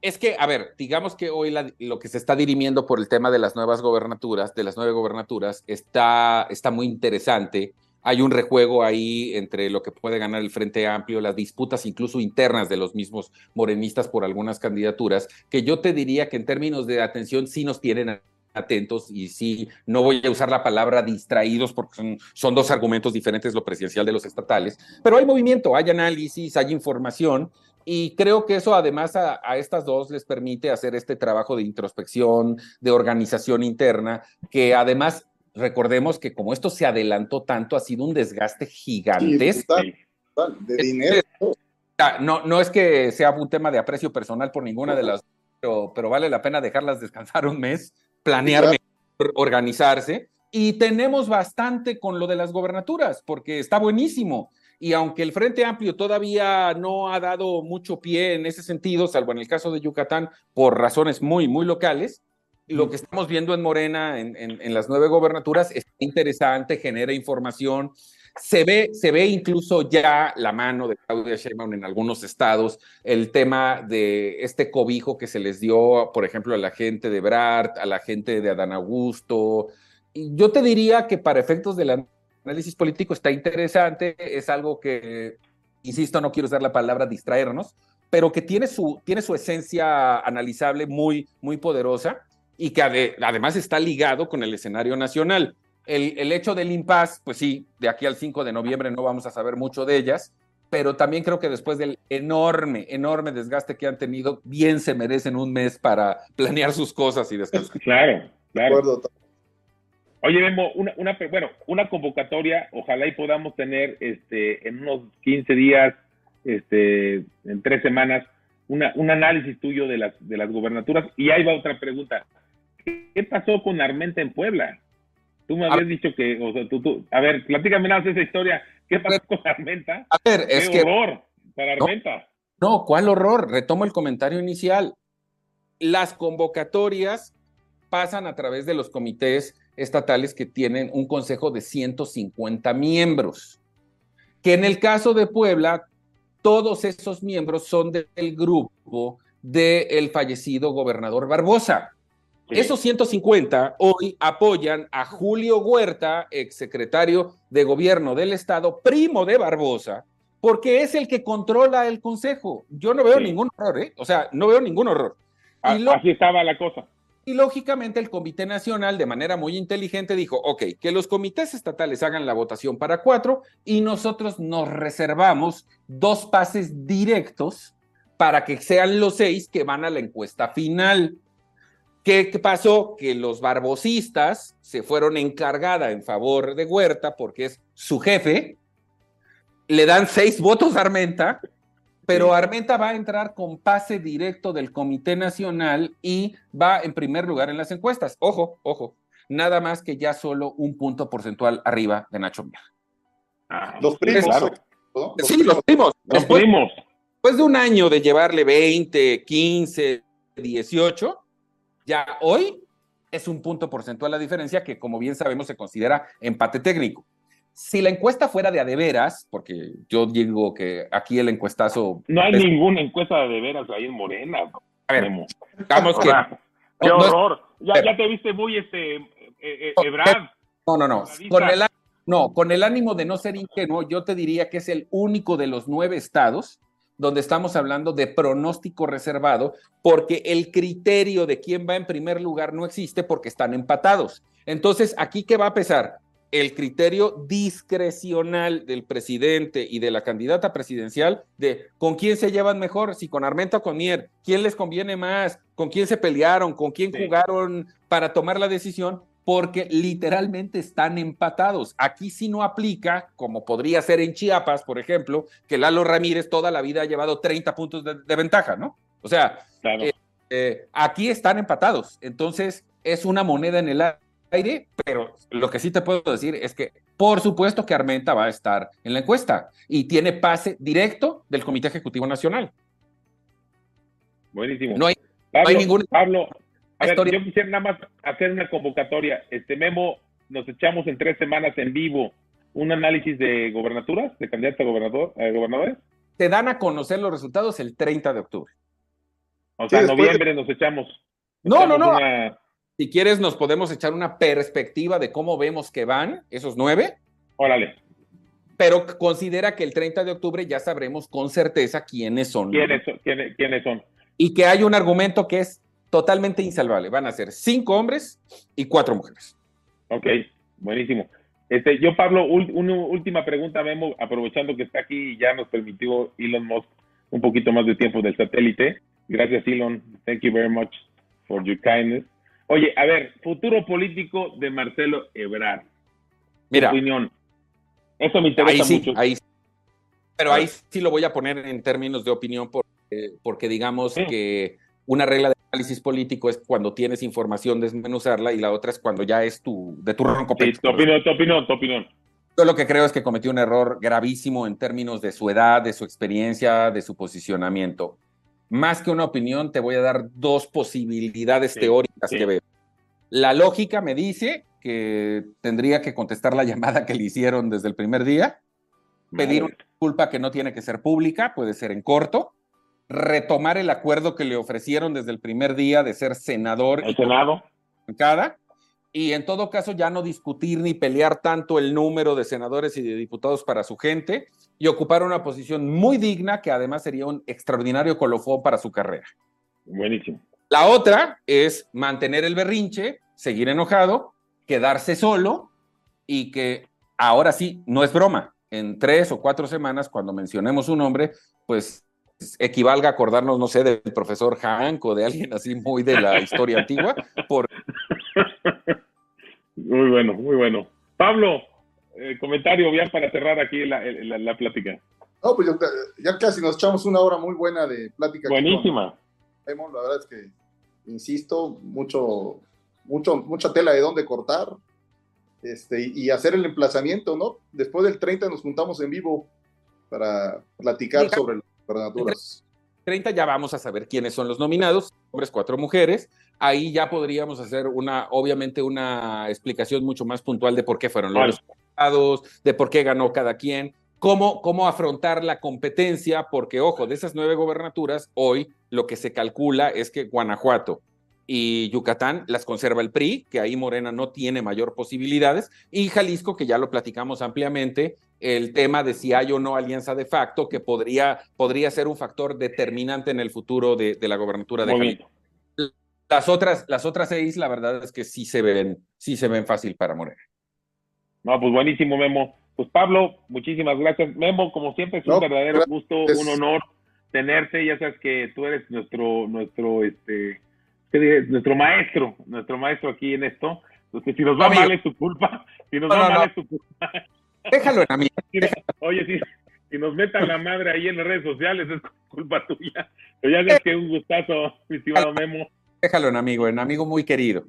Es que, a ver, digamos que hoy lo que se está dirimiendo por el tema de las nuevas gobernaturas, de las nueve gobernaturas, está, está muy interesante hay un rejuego ahí entre lo que puede ganar el Frente Amplio, las disputas incluso internas de los mismos morenistas por algunas candidaturas, que yo te diría que en términos de atención sí nos tienen atentos y sí, no voy a usar la palabra distraídos porque son, dos argumentos diferentes, lo presidencial de los estatales, pero hay movimiento, hay análisis, hay información y creo que eso además a, a, estas dos les permite hacer este trabajo de introspección, de organización interna, que además recordemos que como esto se adelantó tanto, ha sido un desgaste gigantesco. de dinero. No, no es que sea un tema de aprecio personal por ninguna de las, pero, pero vale la pena dejarlas descansar un mes, planear, organizarse. Y tenemos bastante con lo de las gobernaturas, porque está buenísimo. Y aunque el Frente Amplio todavía no ha dado mucho pie en ese sentido, salvo en el caso de Yucatán, por razones muy, muy locales, lo que estamos viendo en Morena, en, las nueve gobernaturas, es interesante, genera información. Se ve, se ve incluso ya la mano de Claudia Sheinbaum en algunos estados, el tema de este cobijo que se les dio, por ejemplo, a la gente de Brad, a la gente de Adán Augusto. Y yo te diría que para efectos del análisis político está interesante, es algo que, insisto, no quiero usar la palabra distraernos, pero que tiene su, tiene su esencia analizable muy, muy poderosa y que además está ligado con el escenario nacional. El, el hecho del impas, pues sí, de aquí al 5 de noviembre no vamos a saber mucho de ellas, pero también creo que después del enorme, enorme desgaste que han tenido, bien se merecen un mes para planear sus cosas y descansar. Claro, claro. Oye, Memo, una, una, bueno, una convocatoria, ojalá y podamos tener este, en unos 15 días, este, en tres semanas, una, un análisis tuyo de las, de las gobernaturas. Y ahí va otra pregunta. ¿Qué pasó con Armenta en Puebla? Tú me habías dicho que, o sea, tú, tú, a ver, platícame nada esa historia. ¿Qué pasó con Armenta? A ver, es Qué que. horror para Armenta. No, ¿cuál horror? Retomo el comentario inicial. Las convocatorias pasan a través de los comités estatales que tienen un consejo de 150 miembros. Que en el caso de Puebla, todos esos miembros son del grupo del fallecido gobernador Barbosa. Sí. Esos 150 hoy apoyan a Julio Huerta, exsecretario de gobierno del estado, primo de Barbosa, porque es el que controla el consejo. Yo no veo Sí. ningún horror, ¿eh? O sea, no veo ningún horror. Y lo- Así estaba la cosa. y lógicamente el Comité Nacional, de manera muy inteligente, dijo, ok, que los comités estatales hagan la votación para cuatro y nosotros nos reservamos dos pases directos para que sean los seis que van a la encuesta final. ¿Qué, qué pasó? Que los barbosistas se fueron encargada en favor de Huerta porque es su jefe, le dan seis votos a Armenta, pero. Armenta va a entrar con pase directo del Comité Nacional y va en primer lugar en las encuestas. Ojo, ojo, nada más que ya solo un punto porcentual arriba de Nacho Mier. Ah, Los primos. claro. ¿no? Los Sí, los primos. Los Después, primos. después de un año de llevarle 20, 15, 18, ya hoy es un punto porcentual la diferencia que, como bien sabemos, se considera empate técnico. Si la encuesta fuera de a de veras, porque yo digo que aquí el encuestazo. No hay es- ninguna encuesta de veras ahí en Morena. A ver, digamos que. qué no, no es- horror. Ya, ya te viste muy este eh, eh, No, Ebrard. No, no, no. Con el, no, con el ánimo de no ser ingenuo, yo te diría que es el único de los nueve estados donde estamos hablando de pronóstico reservado, porque el criterio de quién va en primer lugar no existe porque están empatados. Entonces, ¿aquí qué va a pesar? El criterio discrecional del presidente y de la candidata presidencial de con quién se llevan mejor, si con Armenta o con Mier, quién les conviene más, con quién se pelearon, con quién Sí. jugaron para tomar la decisión, porque literalmente están empatados. Aquí sí no aplica, como podría ser en Chiapas, por ejemplo, que Lalo Ramírez toda la vida ha llevado 30 puntos de, de ventaja, ¿no? O sea, Claro. Eh, eh, aquí están empatados. Entonces, es una moneda en el aire, pero lo que sí te puedo decir es que, por supuesto que Armenta va a estar en la encuesta y tiene pase directo del Comité Ejecutivo Nacional. Buenísimo. No hay, Pablo, hay ninguna Pablo, ver, historia. yo quisiera nada más hacer una convocatoria. Este Memo, nos echamos en tres semanas en vivo un análisis de gobernaturas, de candidatos a gobernador, a gobernadores. te dan a conocer los resultados el 30 de octubre. O sea, Sí, en de- noviembre nos echamos. No, no, no. una- Si quieres, nos podemos echar una perspectiva de cómo vemos que van esos nueve, Órale, pero considera que el 30 de octubre ya sabremos con certeza quiénes son. ¿quiénes, son- quiénes, quiénes son? Y que hay un argumento que es totalmente insalvable. Van a ser cinco hombres y cuatro mujeres. Ok, buenísimo. Este, yo, Pablo, una última pregunta, Memo, aprovechando que está aquí y ya nos permitió Elon Musk un poquito más de tiempo del satélite. Gracias, Elon. Thank you very much for your kindness. Oye, a ver, futuro político de Marcelo Ebrard. Mira, opinión. Eso me interesa ahí sí, mucho. ahí sí. Pero ahí sí lo voy a poner en términos de opinión porque, porque digamos Sí. que una regla de análisis político es cuando tienes información desmenuzarla y la otra es cuando ya es tu de tu ronco Sí, pecho. tu opinión, tu opinión, tu opinión. Yo lo que creo es que cometió un error gravísimo en términos de su edad, de su experiencia, de su posicionamiento. Más que una opinión, te voy a dar dos posibilidades Sí, teóricas sí. que veo. La lógica me dice que tendría que contestar la llamada que le hicieron desde el primer día, pedir una disculpa que no tiene que ser pública, puede ser en corto, retomar el acuerdo que le ofrecieron desde el primer día de ser senador. El Senado. Cada, y en todo caso ya no discutir ni pelear tanto el número de senadores y de diputados para su gente y ocupar una posición muy digna que además sería un extraordinario colofón para su carrera. Buenísimo. La otra es mantener el berrinche, seguir enojado, quedarse solo y que ahora sí, no es broma, en tres o cuatro semanas, cuando mencionemos un nombre, pues equivalga a acordarnos, no sé, del profesor Hank o de alguien así muy de la historia antigua. Por... Muy bueno, muy bueno. Pablo, eh, comentario bien para cerrar aquí la, la, plática. No, pues ya, casi nos echamos una hora muy buena de plática. Buenísima. la verdad es que, insisto, mucho, mucho, mucha tela de dónde cortar este, y hacer el emplazamiento, ¿no? Después del 30 nos juntamos en vivo para platicar sobre las gobernaturas. 30 ya vamos a saber quiénes son los nominados, hombres, cuatro mujeres. Ahí ya podríamos hacer una, obviamente, una explicación mucho más puntual de por qué fueron los resultados, de por qué ganó cada quien, cómo, cómo afrontar la competencia, porque, ojo, de esas nueve gobernaturas, hoy lo que se calcula es que Guanajuato, y Yucatán las conserva el PRI, que ahí Morena no tiene mayor posibilidades, y Jalisco, que ya lo platicamos ampliamente, el tema de si hay o no alianza de facto, que podría, podría ser un factor determinante en el futuro de, la gobernatura de Jalisco. Las otras, las otras seis, la verdad es que sí se ven, sí se ven fácil para Morena. No, pues buenísimo, Memo. Pues Pablo, muchísimas gracias. Memo, como siempre, es un verdadero gusto, un honor tenerte. Ya sabes que tú eres nuestro, nuestro, este, nuestro maestro, nuestro maestro aquí en esto. Entonces, si nos va mal es tu culpa. Si nos va mal es tu culpa. Déjalo en mí. Oye, si, si nos metan la madre ahí en las redes sociales es culpa tuya. Pero ya sabes que un gustazo, mi estimado Memo. Déjalo en amigo, en amigo muy querido.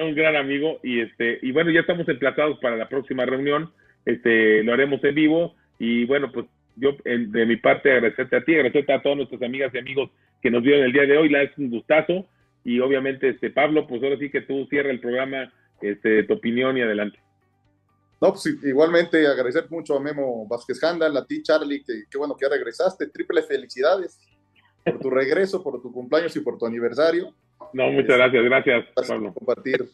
Un gran amigo y este y bueno, ya estamos emplazados para la próxima reunión. Este, lo haremos en vivo y bueno, pues yo de mi parte agradecerte a ti, agradecerte a todas nuestras amigas y amigos que nos vieron el día de hoy, la es un gustazo y obviamente este Pablo, pues ahora sí que tú cierra el programa, este, tu opinión y adelante. No, pues igualmente agradecer mucho a Memo Vázquez Handal, a ti Charlie, que, qué bueno que ya regresaste, triple felicidades por tu regreso, por tu cumpleaños y por tu aniversario. No, muchas gracias, gracias, Pablo. compartir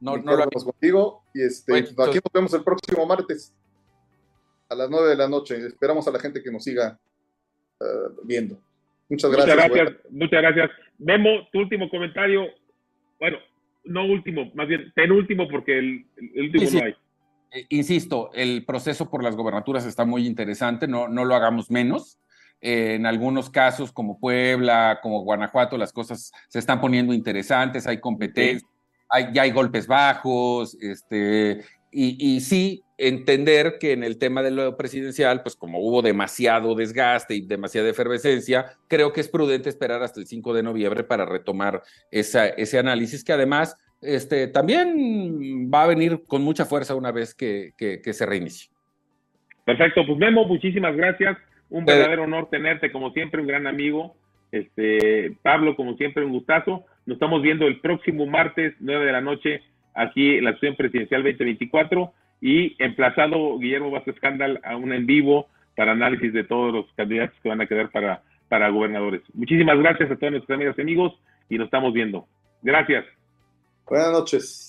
no, no lo contigo y este, aquí nos vemos el próximo martes a las nueve de la noche. Esperamos a la gente que nos siga eh, viendo. Muchas gracias. Muchas gracias, muchas gracias. Memo, tu último comentario. Bueno, no último, más bien penúltimo, porque el, último no hay. Eh, insisto, el proceso por las gobernaturas está muy interesante, no, no lo hagamos menos. Eh, en algunos casos, como Puebla, como Guanajuato, las cosas se están poniendo interesantes, hay competencia, hay, ya hay golpes bajos, este, y, y sí, entender que en el tema de lo presidencial, pues como hubo demasiado desgaste y demasiada efervescencia, creo que es prudente esperar hasta el 5 de noviembre para retomar esa, ese análisis que además este, también va a venir con mucha fuerza una vez que, que, se reinicie. Perfecto, pues Memo, muchísimas gracias. Un verdadero honor tenerte, como siempre, un gran amigo. Este, Pablo, como siempre, un gustazo. Nos estamos viendo el próximo martes, 9 de la noche, aquí en la sesión presidencial 2024 y emplazado Guillermo Vázquez Escándal a un en vivo para análisis de todos los candidatos que van a quedar para, para gobernadores. Muchísimas gracias a todos nuestros amigos y amigos y nos estamos viendo. Gracias. Buenas noches.